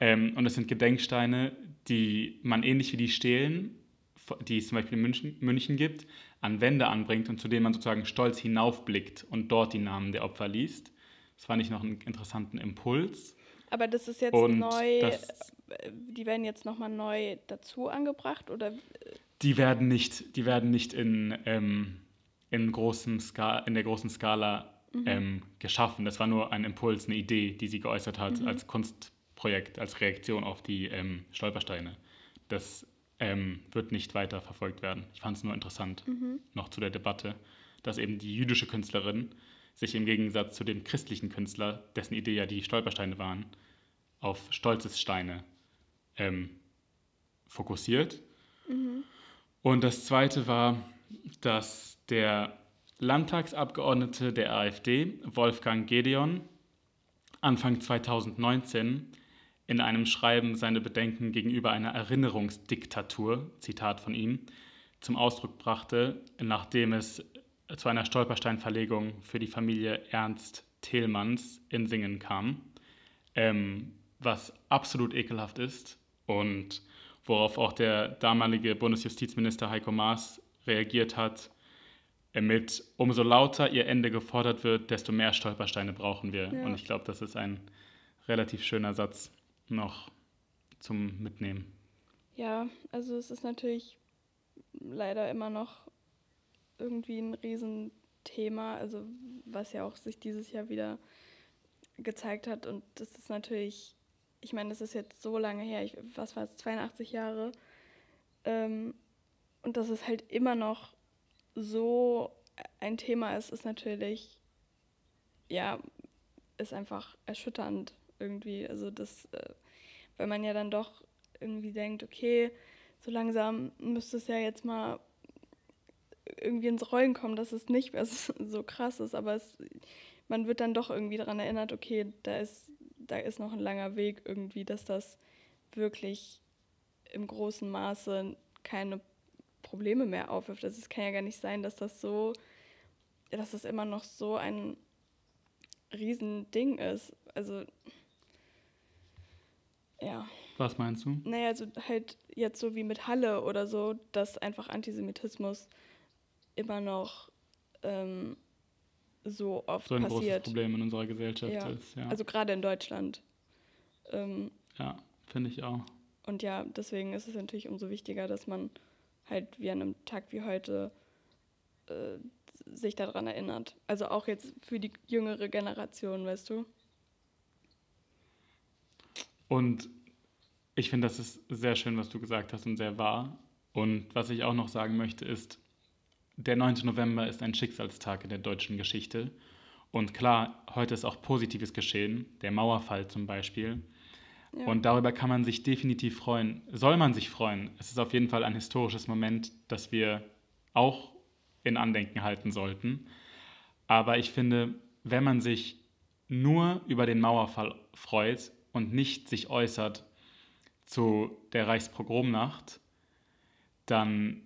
Ähm, und das sind Gedenksteine, die man ähnlich wie die Stelen, die es zum Beispiel in München, München gibt, an Wände anbringt und zu denen man sozusagen stolz hinaufblickt und dort die Namen der Opfer liest. Das fand ich noch einen interessanten Impuls. Aber das ist jetzt und neu, das, die werden jetzt nochmal neu dazu angebracht oder? Die werden nicht, die werden nicht in, ähm, in, großem Ska in der großen Skala mhm. ähm, geschaffen. Das war nur ein Impuls, eine Idee, die sie geäußert hat mhm. als Kunstprojekt, als Reaktion auf die ähm, Stolpersteine. Das ähm, wird nicht weiter verfolgt werden. Ich fand es nur interessant, mhm. noch zu der Debatte, dass eben die jüdische Künstlerin sich im Gegensatz zu dem christlichen Künstler, dessen Idee ja die Stolpersteine waren, auf Stolzessteine ähm, fokussiert. Mhm. Und das Zweite war, dass der Landtagsabgeordnete der AfD, Wolfgang Gedeon, Anfang 2019 in einem Schreiben seine Bedenken gegenüber einer Erinnerungsdiktatur, Zitat von ihm, zum Ausdruck brachte, nachdem es zu einer Stolpersteinverlegung für die Familie Ernst Thelmanns in Singen kam, ähm, was absolut ekelhaft ist und worauf auch der damalige Bundesjustizminister Heiko Maas reagiert hat, äh, mit umso lauter ihr Ende gefordert wird, desto mehr Stolpersteine brauchen wir. Ja. Und ich glaube, das ist ein relativ schöner Satz noch zum Mitnehmen? Ja, also es ist natürlich leider immer noch irgendwie ein Riesenthema, also was ja auch sich dieses Jahr wieder gezeigt hat. Und das ist natürlich, ich meine, das ist jetzt so lange her, ich, was war es, 82 Jahre. Ähm, und dass es halt immer noch so ein Thema ist, ist natürlich, ja, ist einfach erschütternd irgendwie. Also das, äh, weil man ja dann doch irgendwie denkt, okay, so langsam müsste es ja jetzt mal irgendwie ins Rollen kommen, dass es nicht mehr so krass ist, aber es, man wird dann doch irgendwie daran erinnert, okay, da ist, da ist noch ein langer Weg irgendwie, dass das wirklich im großen Maße keine Probleme mehr aufwirft. Also es kann ja gar nicht sein, dass das so, dass das immer noch so ein Riesending ist. Also ja. Was meinst du? Naja, also halt jetzt so wie mit Halle oder so, dass einfach Antisemitismus immer noch ähm, so oft so ein passiert. großes Problem in unserer Gesellschaft ja. ist. Ja. Also gerade in Deutschland. Ähm, ja, finde ich auch. Und ja, deswegen ist es natürlich umso wichtiger, dass man halt wie an einem Tag wie heute äh, sich daran erinnert. Also auch jetzt für die jüngere Generation, weißt du? Und ich finde, das ist sehr schön, was du gesagt hast und sehr wahr. Und was ich auch noch sagen möchte, ist, der 9. November ist ein Schicksalstag in der deutschen Geschichte. Und klar, heute ist auch Positives geschehen, der Mauerfall zum Beispiel. Ja. Und darüber kann man sich definitiv freuen. Soll man sich freuen. Es ist auf jeden Fall ein historisches Moment, das wir auch in Andenken halten sollten. Aber ich finde, wenn man sich nur über den Mauerfall freut und nicht sich äußert zu der Reichspogromnacht, dann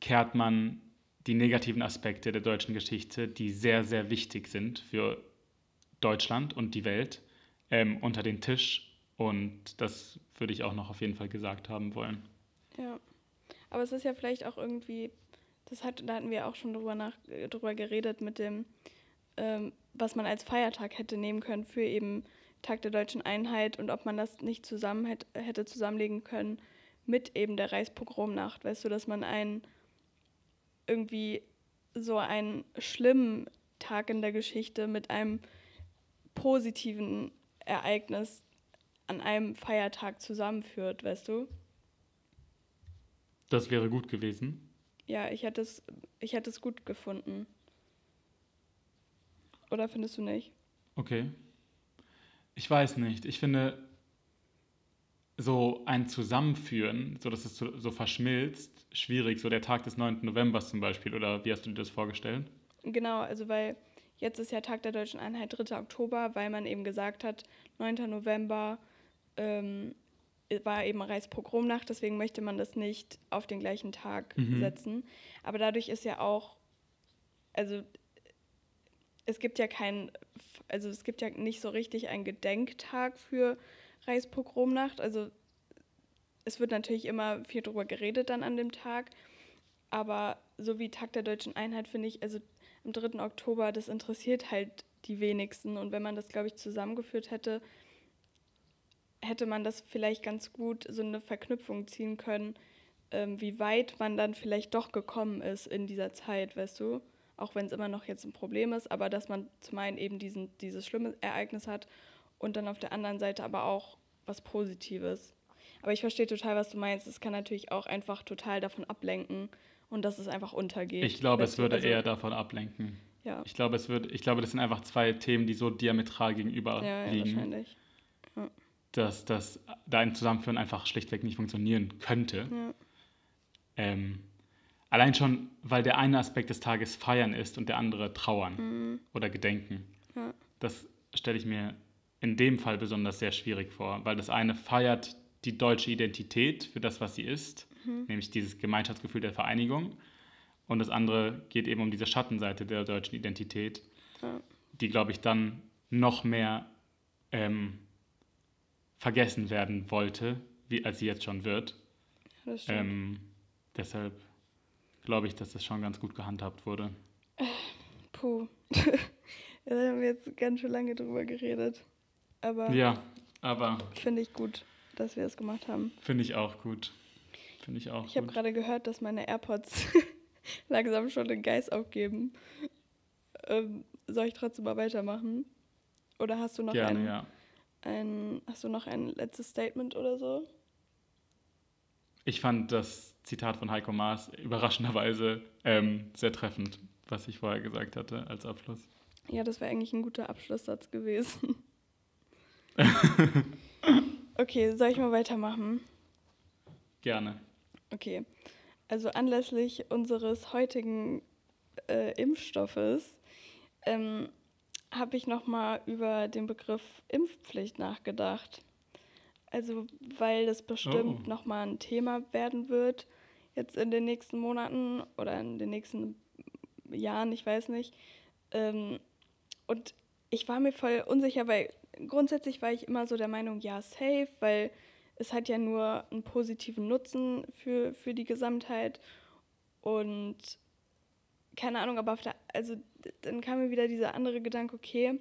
kehrt man die negativen Aspekte der deutschen Geschichte, die sehr, sehr wichtig sind für Deutschland und die Welt, ähm, unter den Tisch. Und das würde ich auch noch auf jeden Fall gesagt haben wollen. Ja, aber es ist ja vielleicht auch irgendwie, das hat, da hatten wir auch schon drüber, nach, drüber geredet mit dem, ähm, was man als Feiertag hätte nehmen können für eben Tag der deutschen Einheit und ob man das nicht zusammen hätte, hätte zusammenlegen können mit eben der Reichspogromnacht. Weißt du, dass man einen irgendwie so einen schlimmen Tag in der Geschichte mit einem positiven Ereignis an einem Feiertag zusammenführt, weißt du? Das wäre gut gewesen. Ja, ich hätte es, ich hätte es gut gefunden. Oder findest du nicht? Okay. Ich weiß nicht. Ich finde, so ein Zusammenführen, so dass es so, so, verschmilzt, schwierig. So der Tag des 9. November zum Beispiel. Oder wie hast du dir das vorgestellt? Genau, also weil jetzt ist ja Tag der Deutschen Einheit 3. Oktober, weil man eben gesagt hat, 9. November ähm, war eben Reichspogromnacht, deswegen möchte man das nicht auf den gleichen Tag mhm. setzen. Aber dadurch ist ja auch, also es gibt ja kein, also es gibt ja nicht so richtig einen Gedenktag für Reichspogromnacht. Also es wird natürlich immer viel darüber geredet dann an dem Tag. Aber so wie Tag der deutschen Einheit finde ich, also am 3. Oktober, das interessiert halt die wenigsten. Und wenn man das, glaube ich, zusammengeführt hätte, hätte man das vielleicht ganz gut so eine Verknüpfung ziehen können, ähm, wie weit man dann vielleicht doch gekommen ist in dieser Zeit, weißt du? Auch wenn es immer noch jetzt ein Problem ist, aber dass man zum einen eben diesen, dieses schlimme Ereignis hat und dann auf der anderen Seite aber auch was Positives. Aber ich verstehe total, was du meinst. Es kann natürlich auch einfach total davon ablenken und dass es einfach untergeht. Ich glaube, es würde also, eher davon ablenken. Ja. Ich glaube, es wird, ich glaube, das sind einfach zwei Themen, die so diametral gegenüber ja, liegen. Ja, wahrscheinlich. Ja. Dass, dass da ein Zusammenführen einfach schlichtweg nicht funktionieren könnte. Ja. Ähm, allein schon, weil der eine Aspekt des Tages feiern ist und der andere trauern mhm. oder gedenken. Ja. Das stelle ich mir in dem Fall besonders sehr schwierig vor, weil das eine feiert die deutsche Identität für das, was sie ist, mhm. nämlich dieses Gemeinschaftsgefühl der Vereinigung. Und das andere geht eben um diese Schattenseite der deutschen Identität, ja. die, glaube ich, dann noch mehr ähm, vergessen werden wollte, wie, als sie jetzt schon wird. Ähm, deshalb glaube ich, dass das schon ganz gut gehandhabt wurde. Puh. da haben wir jetzt ganz schön lange drüber geredet. Aber ja, aber. Finde ich gut, dass wir es gemacht haben. Finde ich auch gut. Finde ich auch Ich habe gerade gehört, dass meine AirPods langsam schon den Geist aufgeben. Ähm, soll ich trotzdem mal weitermachen? Oder hast du noch Gerne, ein, ja. ein, hast du noch ein letztes Statement oder so? Ich fand das Zitat von Heiko Maas überraschenderweise ähm, sehr treffend, was ich vorher gesagt hatte als Abschluss. Ja, das wäre eigentlich ein guter Abschlusssatz gewesen. okay, soll ich mal weitermachen? Gerne. Okay. Also anlässlich unseres heutigen äh, Impfstoffes ähm, habe ich nochmal über den Begriff Impfpflicht nachgedacht. Also weil das bestimmt oh. nochmal ein Thema werden wird, jetzt in den nächsten Monaten oder in den nächsten Jahren, ich weiß nicht. Ähm, und ich war mir voll unsicher, weil grundsätzlich war ich immer so der Meinung, ja, safe, weil es hat ja nur einen positiven Nutzen für, für die Gesamtheit. Und keine Ahnung, aber der, also dann kam mir wieder dieser andere Gedanke, okay,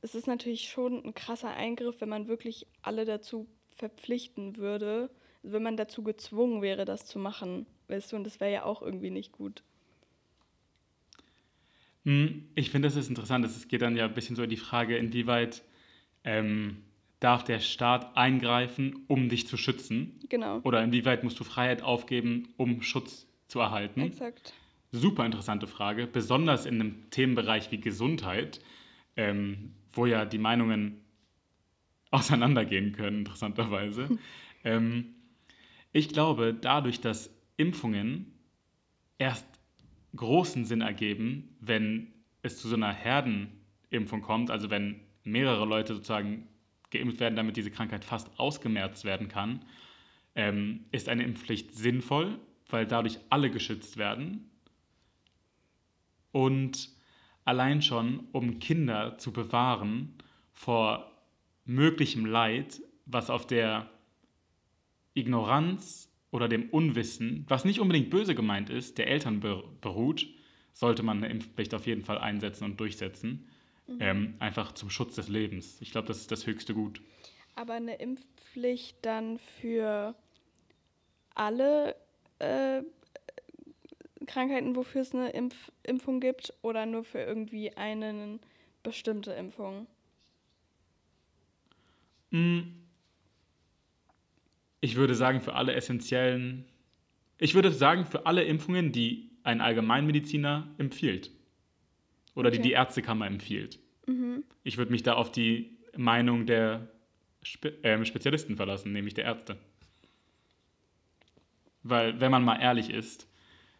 es ist natürlich schon ein krasser Eingriff, wenn man wirklich alle dazu verpflichten würde, wenn man dazu gezwungen wäre, das zu machen, weißt du, und das wäre ja auch irgendwie nicht gut. Hm, ich finde, das ist interessant. Es geht dann ja ein bisschen so in die Frage, inwieweit ähm, darf der Staat eingreifen, um dich zu schützen? Genau. Oder inwieweit musst du Freiheit aufgeben, um Schutz zu erhalten? Exakt. Super interessante Frage, besonders in einem Themenbereich wie Gesundheit, ähm, wo ja die Meinungen auseinandergehen können, interessanterweise. ähm, ich glaube, dadurch, dass Impfungen erst großen Sinn ergeben, wenn es zu so einer Herdenimpfung kommt, also wenn mehrere Leute sozusagen geimpft werden, damit diese Krankheit fast ausgemerzt werden kann, ähm, ist eine Impfpflicht sinnvoll, weil dadurch alle geschützt werden. Und allein schon, um Kinder zu bewahren vor möglichem Leid, was auf der Ignoranz oder dem Unwissen, was nicht unbedingt böse gemeint ist, der Eltern beruht, sollte man eine Impfpflicht auf jeden Fall einsetzen und durchsetzen. Mhm. Ähm, einfach zum Schutz des Lebens. Ich glaube, das ist das höchste Gut. Aber eine Impfpflicht dann für alle äh, Krankheiten, wofür es eine Impf Impfung gibt, oder nur für irgendwie eine bestimmte Impfung? Hm. Ich würde sagen, für alle essentiellen. Ich würde sagen, für alle Impfungen, die ein Allgemeinmediziner empfiehlt. Oder okay. die die Ärztekammer empfiehlt. Mhm. Ich würde mich da auf die Meinung der Spe äh, Spezialisten verlassen, nämlich der Ärzte. Weil, wenn man mal ehrlich ist,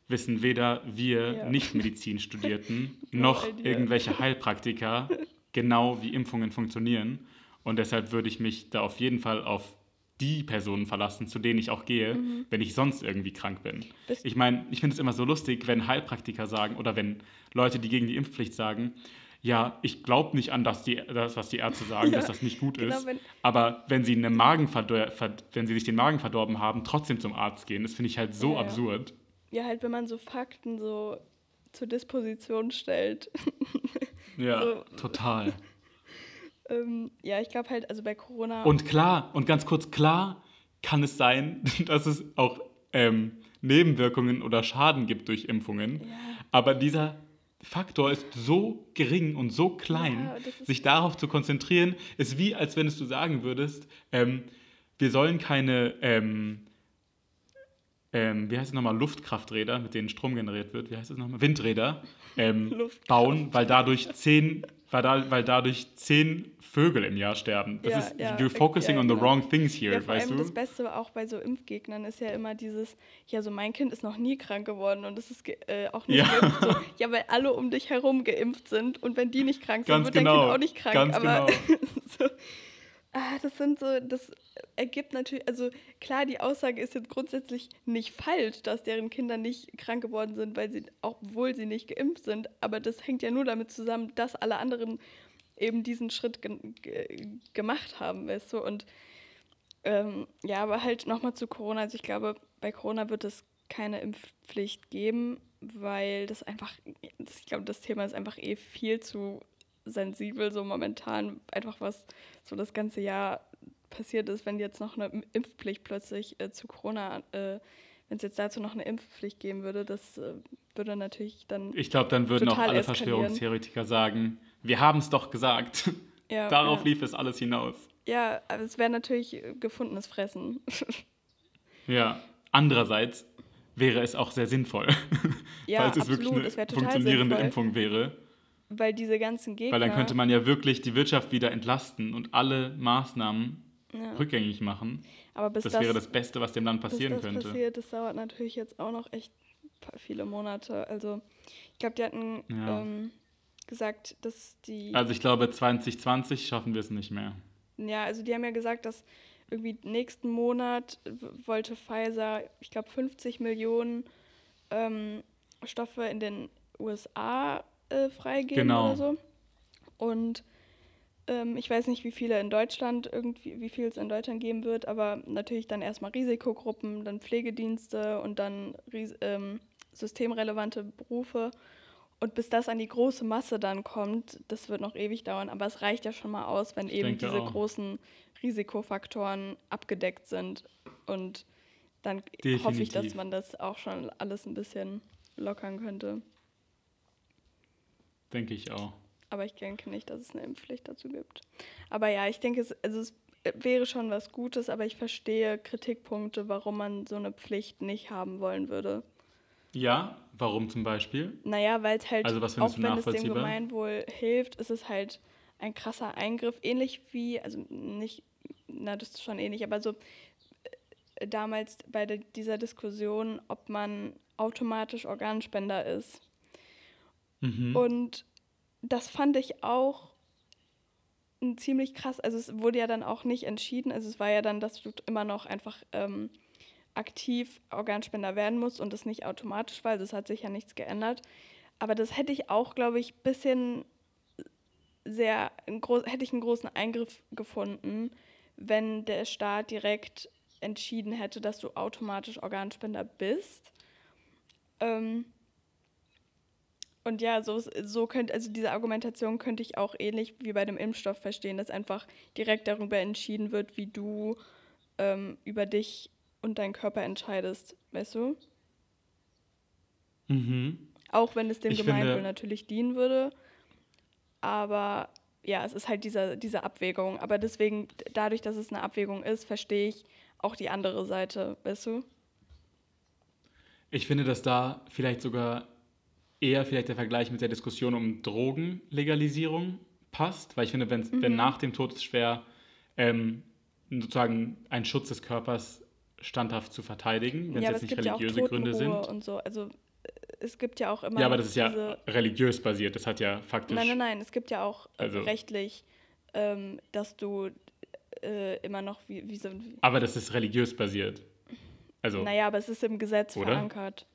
wissen weder wir ja. Nicht-Medizin-Studierten noch irgendwelche Heilpraktiker genau, wie Impfungen funktionieren. Und deshalb würde ich mich da auf jeden Fall auf die Personen verlassen, zu denen ich auch gehe, mhm. wenn ich sonst irgendwie krank bin. Bist ich meine, ich finde es immer so lustig, wenn Heilpraktiker sagen oder wenn Leute, die gegen die Impfpflicht sagen, ja, ich glaube nicht an das, die, das, was die Ärzte sagen, ja, dass das nicht gut genau, ist. Wenn aber wenn sie, eine Magen wenn sie sich den Magen verdorben haben, trotzdem zum Arzt gehen, das finde ich halt so ja, absurd. Ja. ja, halt, wenn man so Fakten so zur Disposition stellt. ja, so. total. Ähm, ja, ich glaube halt, also bei Corona. Und klar, und ganz kurz, klar kann es sein, dass es auch ähm, Nebenwirkungen oder Schaden gibt durch Impfungen. Ja. Aber dieser Faktor ist so gering und so klein, Ja, sich darauf zu konzentrieren, ist wie, als wenn du sagen würdest, ähm, wir sollen keine, ähm, ähm, wie heißt es nochmal, Luftkrafträder, mit denen Strom generiert wird, wie heißt es nochmal, Windräder, ähm, bauen, weil dadurch zehn, weil, da, weil dadurch zehn Vögel im Jahr sterben. Das Ja, ist, ja, you're focusing ja, on the genau. wrong things here, Ja, vor weißt allem du? das Beste auch bei so Impfgegnern ist ja immer dieses, ja, so mein Kind ist noch nie krank geworden und es ist äh, auch nicht Ja. geimpft. So. Ja, weil alle um dich herum geimpft sind und wenn die nicht krank sind, Ganz wird dein genau, Kind auch nicht krank. ganz aber genau. so, ah, das sind so, das ergibt natürlich, also klar, die Aussage ist jetzt grundsätzlich nicht falsch, dass deren Kinder nicht krank geworden sind, weil sie, obwohl sie nicht geimpft sind, aber das hängt ja nur damit zusammen, dass alle anderen eben diesen Schritt ge ge gemacht haben, weißt du, und ähm, ja, aber halt nochmal zu Corona. Also ich glaube, bei Corona wird es keine Impfpflicht geben, weil das einfach, ich glaube, das Thema ist einfach eh viel zu sensibel, so momentan, einfach was so das ganze Jahr passiert ist, wenn jetzt noch eine Impfpflicht plötzlich äh, zu Corona, äh, wenn es jetzt dazu noch eine Impfpflicht geben würde, das äh, würde natürlich dann. Ich glaube, dann würden auch alle eskalieren. Verschwörungstheoretiker sagen, wir haben es doch gesagt. Ja, Darauf ja. lief es alles hinaus. Ja, aber es wäre natürlich gefundenes Fressen. Ja, andererseits wäre es auch sehr sinnvoll, Ja, falls es absolut, wirklich es eine total funktionierende sinnvoll. Impfung wäre. Weil diese ganzen Gegner. Weil dann könnte man ja wirklich die Wirtschaft wieder entlasten und alle Maßnahmen Ja. rückgängig machen. Aber bis Das, das, wäre das Beste, was dem Land bis passieren das könnte. passiert, das dauert natürlich jetzt auch noch echt viele Monate. Also ich glaube, die hatten Ja. ähm, gesagt, dass die Also ich glaube, 2020 schaffen wir es nicht mehr. ja, also die haben ja gesagt, dass irgendwie nächsten Monat wollte Pfizer, ich glaube, 50 Millionen ähm, Stoffe in den USA äh, freigeben Genau. oder so. Und ähm, ich weiß nicht, wie viele in Deutschland irgendwie, wie viel es in Deutschland geben wird, aber natürlich dann erstmal Risikogruppen, dann Pflegedienste und dann ähm, systemrelevante Berufe. Und bis das an die große Masse dann kommt, das wird noch ewig dauern, aber es reicht ja schon mal aus, wenn Ich eben diese auch. großen Risikofaktoren abgedeckt sind. Und dann hoffe ich, dass Definitiv. man das auch schon alles ein bisschen lockern könnte. Denke ich auch. Aber ich denke nicht, dass es eine Impfpflicht dazu gibt. Aber ja, ich denke, es, also es wäre schon was Gutes, aber ich verstehe Kritikpunkte, warum man so eine Pflicht nicht haben wollen würde. Ja, warum zum Beispiel? Naja, weil es halt, Also was auch wenn es dem? Gemeinwohl hilft, ist es halt ein krasser Eingriff. Ähnlich wie, also nicht, na, das ist schon ähnlich, aber so äh, damals bei der, dieser Diskussion, ob man automatisch Organspender ist. Mhm. Und das fand ich auch ziemlich krass. Also es wurde ja dann auch nicht entschieden. Also es war ja dann, dass du immer noch einfach ähm, aktiv Organspender werden musst und das nicht automatisch war. Also es hat sich ja nichts geändert. Aber das hätte ich auch, glaube ich, ein bisschen sehr, hätte ich einen großen Eingriff gefunden, wenn der Staat direkt entschieden hätte, dass du automatisch Organspender bist. Ähm, und ja, so, so könnte, also diese Argumentation könnte ich auch ähnlich wie bei dem Impfstoff verstehen, dass einfach direkt darüber entschieden wird, wie du ähm, über dich und deinen Körper entscheidest, weißt du? Mhm. Auch wenn es dem Ich Gemeinwohl finde- natürlich dienen würde. Aber ja, es ist halt diese, diese Abwägung. Aber deswegen, dadurch, dass es eine Abwägung ist, verstehe ich auch die andere Seite, weißt du? Ich finde, dass da vielleicht sogar eher vielleicht der Vergleich mit der Diskussion um Drogenlegalisierung passt, weil ich finde, wenn's, Mhm. wenn nach dem Tod schwer ähm, sozusagen ein Schutz des Körpers standhaft zu verteidigen, wenn ja, es jetzt nicht gibt ja religiöse Gründe sind. und so. Also äh, es gibt ja auch immer Ja, aber das ist ja religiös basiert. Das hat ja faktisch. Nein, nein, nein, es gibt ja auch äh, Also- rechtlich, ähm, dass du äh, immer noch wie, wie so. Aber das ist religiös basiert. Also, Naja, aber es ist im Gesetz Oder? verankert.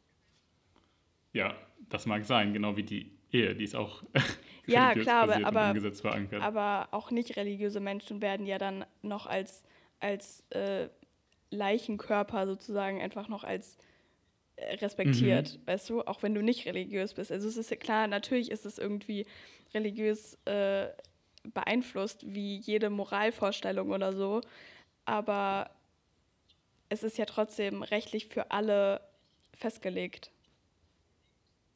ja, das mag sein, genau wie die Ehe, die ist auch Ja, klar, aber- im Gesetz verankert. Aber auch nicht religiöse Menschen werden ja dann noch als, als äh, Leichenkörper sozusagen einfach noch als äh, respektiert, Mhm. weißt du, auch wenn du nicht religiös bist. Also es ist ja klar, natürlich ist es irgendwie religiös äh, beeinflusst, wie jede Moralvorstellung oder so, aber es ist ja trotzdem rechtlich für alle festgelegt.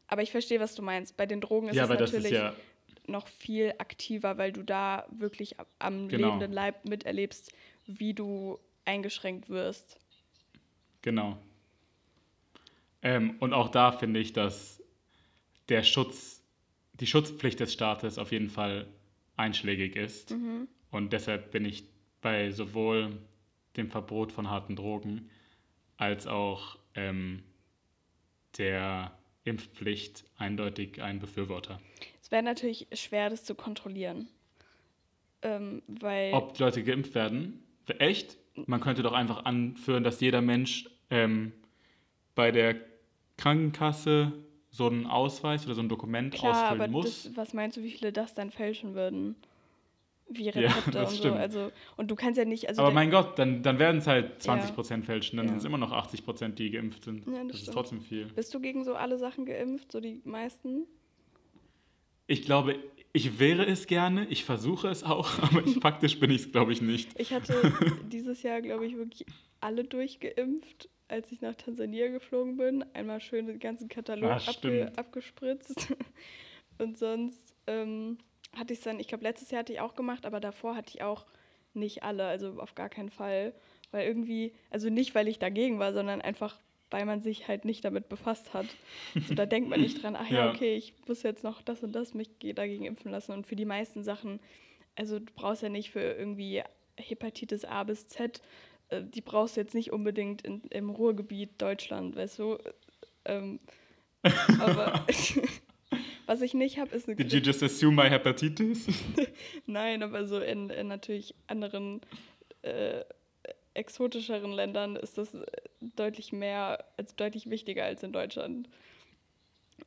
Aber ich verstehe, was du meinst. Bei den Drogen ist ja, es natürlich ist ja, noch viel aktiver, weil du da wirklich am Genau. lebenden Leib miterlebst, wie du eingeschränkt wirst. genau. Ähm, und auch da finde ich, dass der Schutz, die Schutzpflicht des Staates auf jeden Fall einschlägig ist. Mhm. Und deshalb bin ich bei sowohl dem Verbot von harten Drogen als auch ähm, der Impfpflicht eindeutig ein Befürworter. Es wäre natürlich schwer, das zu kontrollieren. Ähm, weil. Ob die Leute geimpft werden? Echt? Man könnte doch einfach anführen, dass jeder Mensch ähm, bei der Krankenkasse so einen Ausweis oder so ein Dokument Klar, ausfüllen aber muss. das, was meinst du, wie viele das dann fälschen würden? Wie Ja, Rezepte das und so. stimmt. Also, und du kannst ja nicht. Also aber mein Gott, dann, dann werden es halt Ja. 20% fälschen, dann Ja. sind es immer noch 80%, die geimpft sind. Ja, das das ist trotzdem viel. Bist du gegen so alle Sachen geimpft, so die meisten? Ich glaube, ich wäre es gerne, ich versuche es auch, aber ich, faktisch bin ich es, glaube ich, nicht. Ich hatte dieses Jahr, glaube ich, wirklich alle durchgeimpft, als ich nach Tansania geflogen bin. Einmal schön den ganzen Katalog Ah, abge abgespritzt. Und sonst ähm, hatte ich es dann, ich glaube, letztes Jahr hatte ich auch gemacht, aber davor hatte ich auch nicht alle, also auf gar keinen Fall. Weil irgendwie, also nicht, weil ich dagegen war, sondern einfach, weil man sich halt nicht damit befasst hat. So, da denkt man nicht dran, ach ja, Ja. okay, ich muss jetzt noch das und das mich ge- dagegen impfen lassen. Und für die meisten Sachen, also du brauchst ja nicht für irgendwie Hepatitis A bis Z, äh, die brauchst du jetzt nicht unbedingt in, im Ruhrgebiet Deutschland, weißt du. Ähm, aber was ich nicht habe, ist eine Did you just assume my hepatitis? Nein, aber so in, in natürlich anderen äh, exotischeren Ländern ist das äh, deutlich mehr, also deutlich wichtiger als in Deutschland.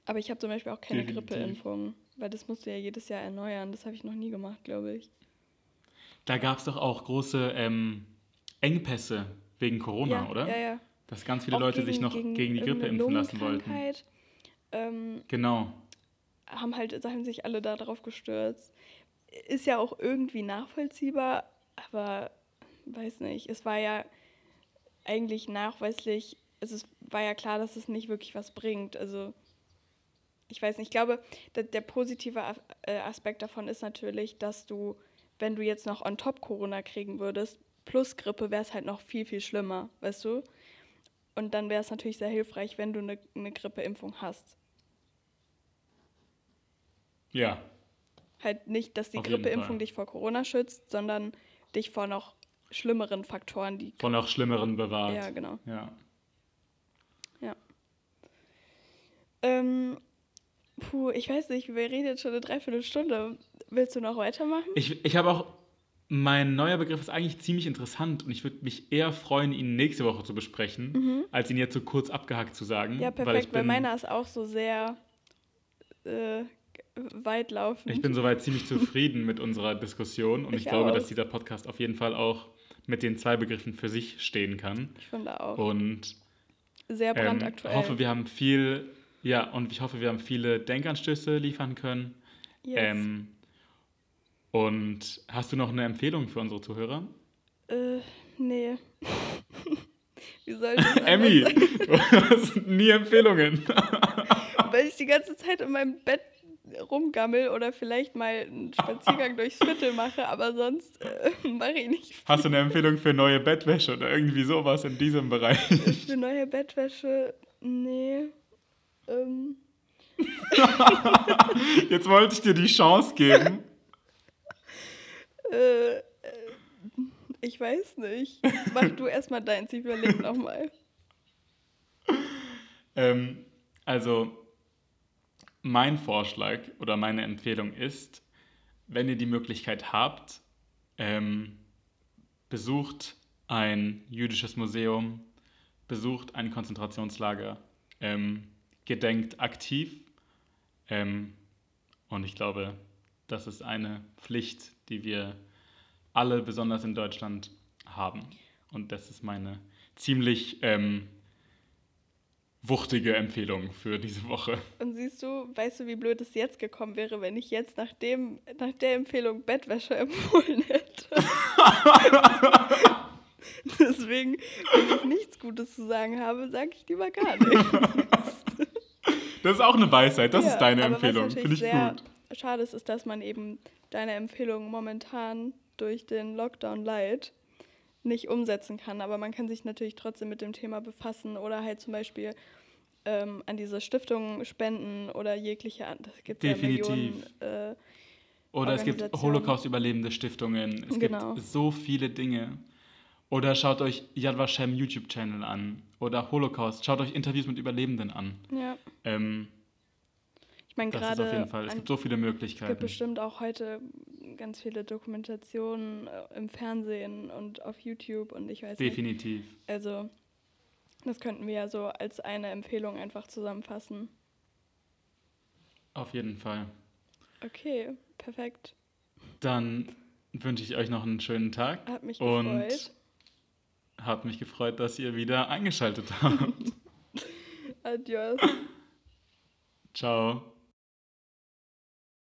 Aber ich habe zum Beispiel auch keine. Grippeimpfung, weil das musst du ja jedes Jahr erneuern. Das habe ich noch nie gemacht, glaube ich. Da gab es doch auch große ähm, Engpässe wegen Corona, ja, oder? Ja, ja. Dass ganz viele Auch Leute sich noch gegen, die Grippe impfen lassen wollten. Ähm, Genau. Haben halt haben sich alle darauf gestürzt. Ist ja auch irgendwie nachvollziehbar, aber weiß nicht. Es war ja eigentlich nachweislich, also es war ja klar, dass es nicht wirklich was bringt. Also ich weiß nicht, ich glaube, der, der positive äh, Aspekt davon ist natürlich, dass du, wenn du jetzt noch on top Corona kriegen würdest, plus Grippe, wäre es halt noch viel, viel schlimmer, weißt du? Und dann wäre es natürlich sehr hilfreich, wenn du eine, eine Grippeimpfung hast. Ja. Halt nicht, dass die Auf Grippeimpfung dich vor Corona schützt, sondern dich vor noch schlimmeren Faktoren, die. Von noch Schlimmeren bewahrt. Ja, genau. Ja. Ähm, puh, ich weiß nicht, wir reden jetzt schon eine Dreiviertelstunde. Willst du noch weitermachen? Ich, ich habe auch, mein neuer Begriff ist eigentlich ziemlich interessant und ich würde mich eher freuen, ihn nächste Woche zu besprechen, als ihn jetzt so kurz abgehackt zu sagen. Mhm. Ja, weil, perfekt, weil, bin, meiner ist auch so sehr äh, weitlaufend. ich bin soweit ziemlich zufrieden mit unserer Diskussion und ich, Ich glaube, auch. dass dieser Podcast auf jeden Fall auch mit den zwei Begriffen für sich stehen kann. ich finde auch. Und sehr ähm, brandaktuell. hoffe, wir haben viel, ja, und ich hoffe, wir haben viele Denkanstöße liefern können. yes. Ähm, und hast du noch eine Empfehlung für unsere Zuhörer? äh, nee. Wie soll ich das Emmy, du hast nie Empfehlungen. Weil ich die ganze Zeit in meinem Bett rumgammel oder vielleicht mal einen Spaziergang durchs Viertel mache, aber sonst äh, mache ich nicht viel. Hast du eine Empfehlung für neue Bettwäsche oder irgendwie sowas in diesem Bereich? Für neue Bettwäsche, nee. Ähm, Jetzt wollte ich dir die Chance geben. äh, äh, ich weiß nicht. Mach du erstmal deins, ich überlege nochmal. Ähm, also, mein Vorschlag oder meine Empfehlung ist, wenn ihr die Möglichkeit habt, ähm, besucht ein jüdisches Museum, besucht ein Konzentrationslager, ähm, gedenkt aktiv. Ähm, und ich glaube, das ist eine Pflicht, die wir alle, besonders in Deutschland, haben. Und das ist meine ziemlich ähm, wuchtige Empfehlung für diese Woche. Und siehst du, weißt du, wie blöd es jetzt gekommen wäre, wenn ich jetzt nach, dem, nach der Empfehlung Bettwäsche empfohlen hätte? Deswegen, wenn ich nichts Gutes zu sagen habe, sage ich lieber gar nichts. Das ist auch eine Weisheit, das Ja, ist deine Empfehlung. natürlich Finde ich sehr gut. Schade ist, ist, dass man eben deine Empfehlung momentan durch den Lockdown Light nicht umsetzen kann. Aber man kann sich natürlich trotzdem mit dem Thema befassen oder halt zum Beispiel ähm, an diese Stiftungen spenden oder jegliche andere. Es gibt ja Definitiv. Millionen. Äh, Oder es gibt. Holocaust-überlebende Stiftungen. Es Genau. gibt so viele Dinge. Oder schaut euch Yad Vashem YouTube-Channel an. Oder Holocaust. Schaut euch Interviews mit Überlebenden an. ja, Ähm, ich meine das gerade. ist auf jeden Fall. Es gibt so viele Es gibt Möglichkeiten. bestimmt auch heute ganz viele Dokumentationen äh, im Fernsehen und auf YouTube und ich weiß nicht. Definitiv. Also, das könnten wir ja so als eine Empfehlung einfach zusammenfassen. Auf jeden Fall. Okay, perfekt. Dann wünsche ich euch noch einen schönen Tag. Hat mich Und gefreut. hat mich gefreut, dass ihr wieder eingeschaltet habt. Adios. Ciao.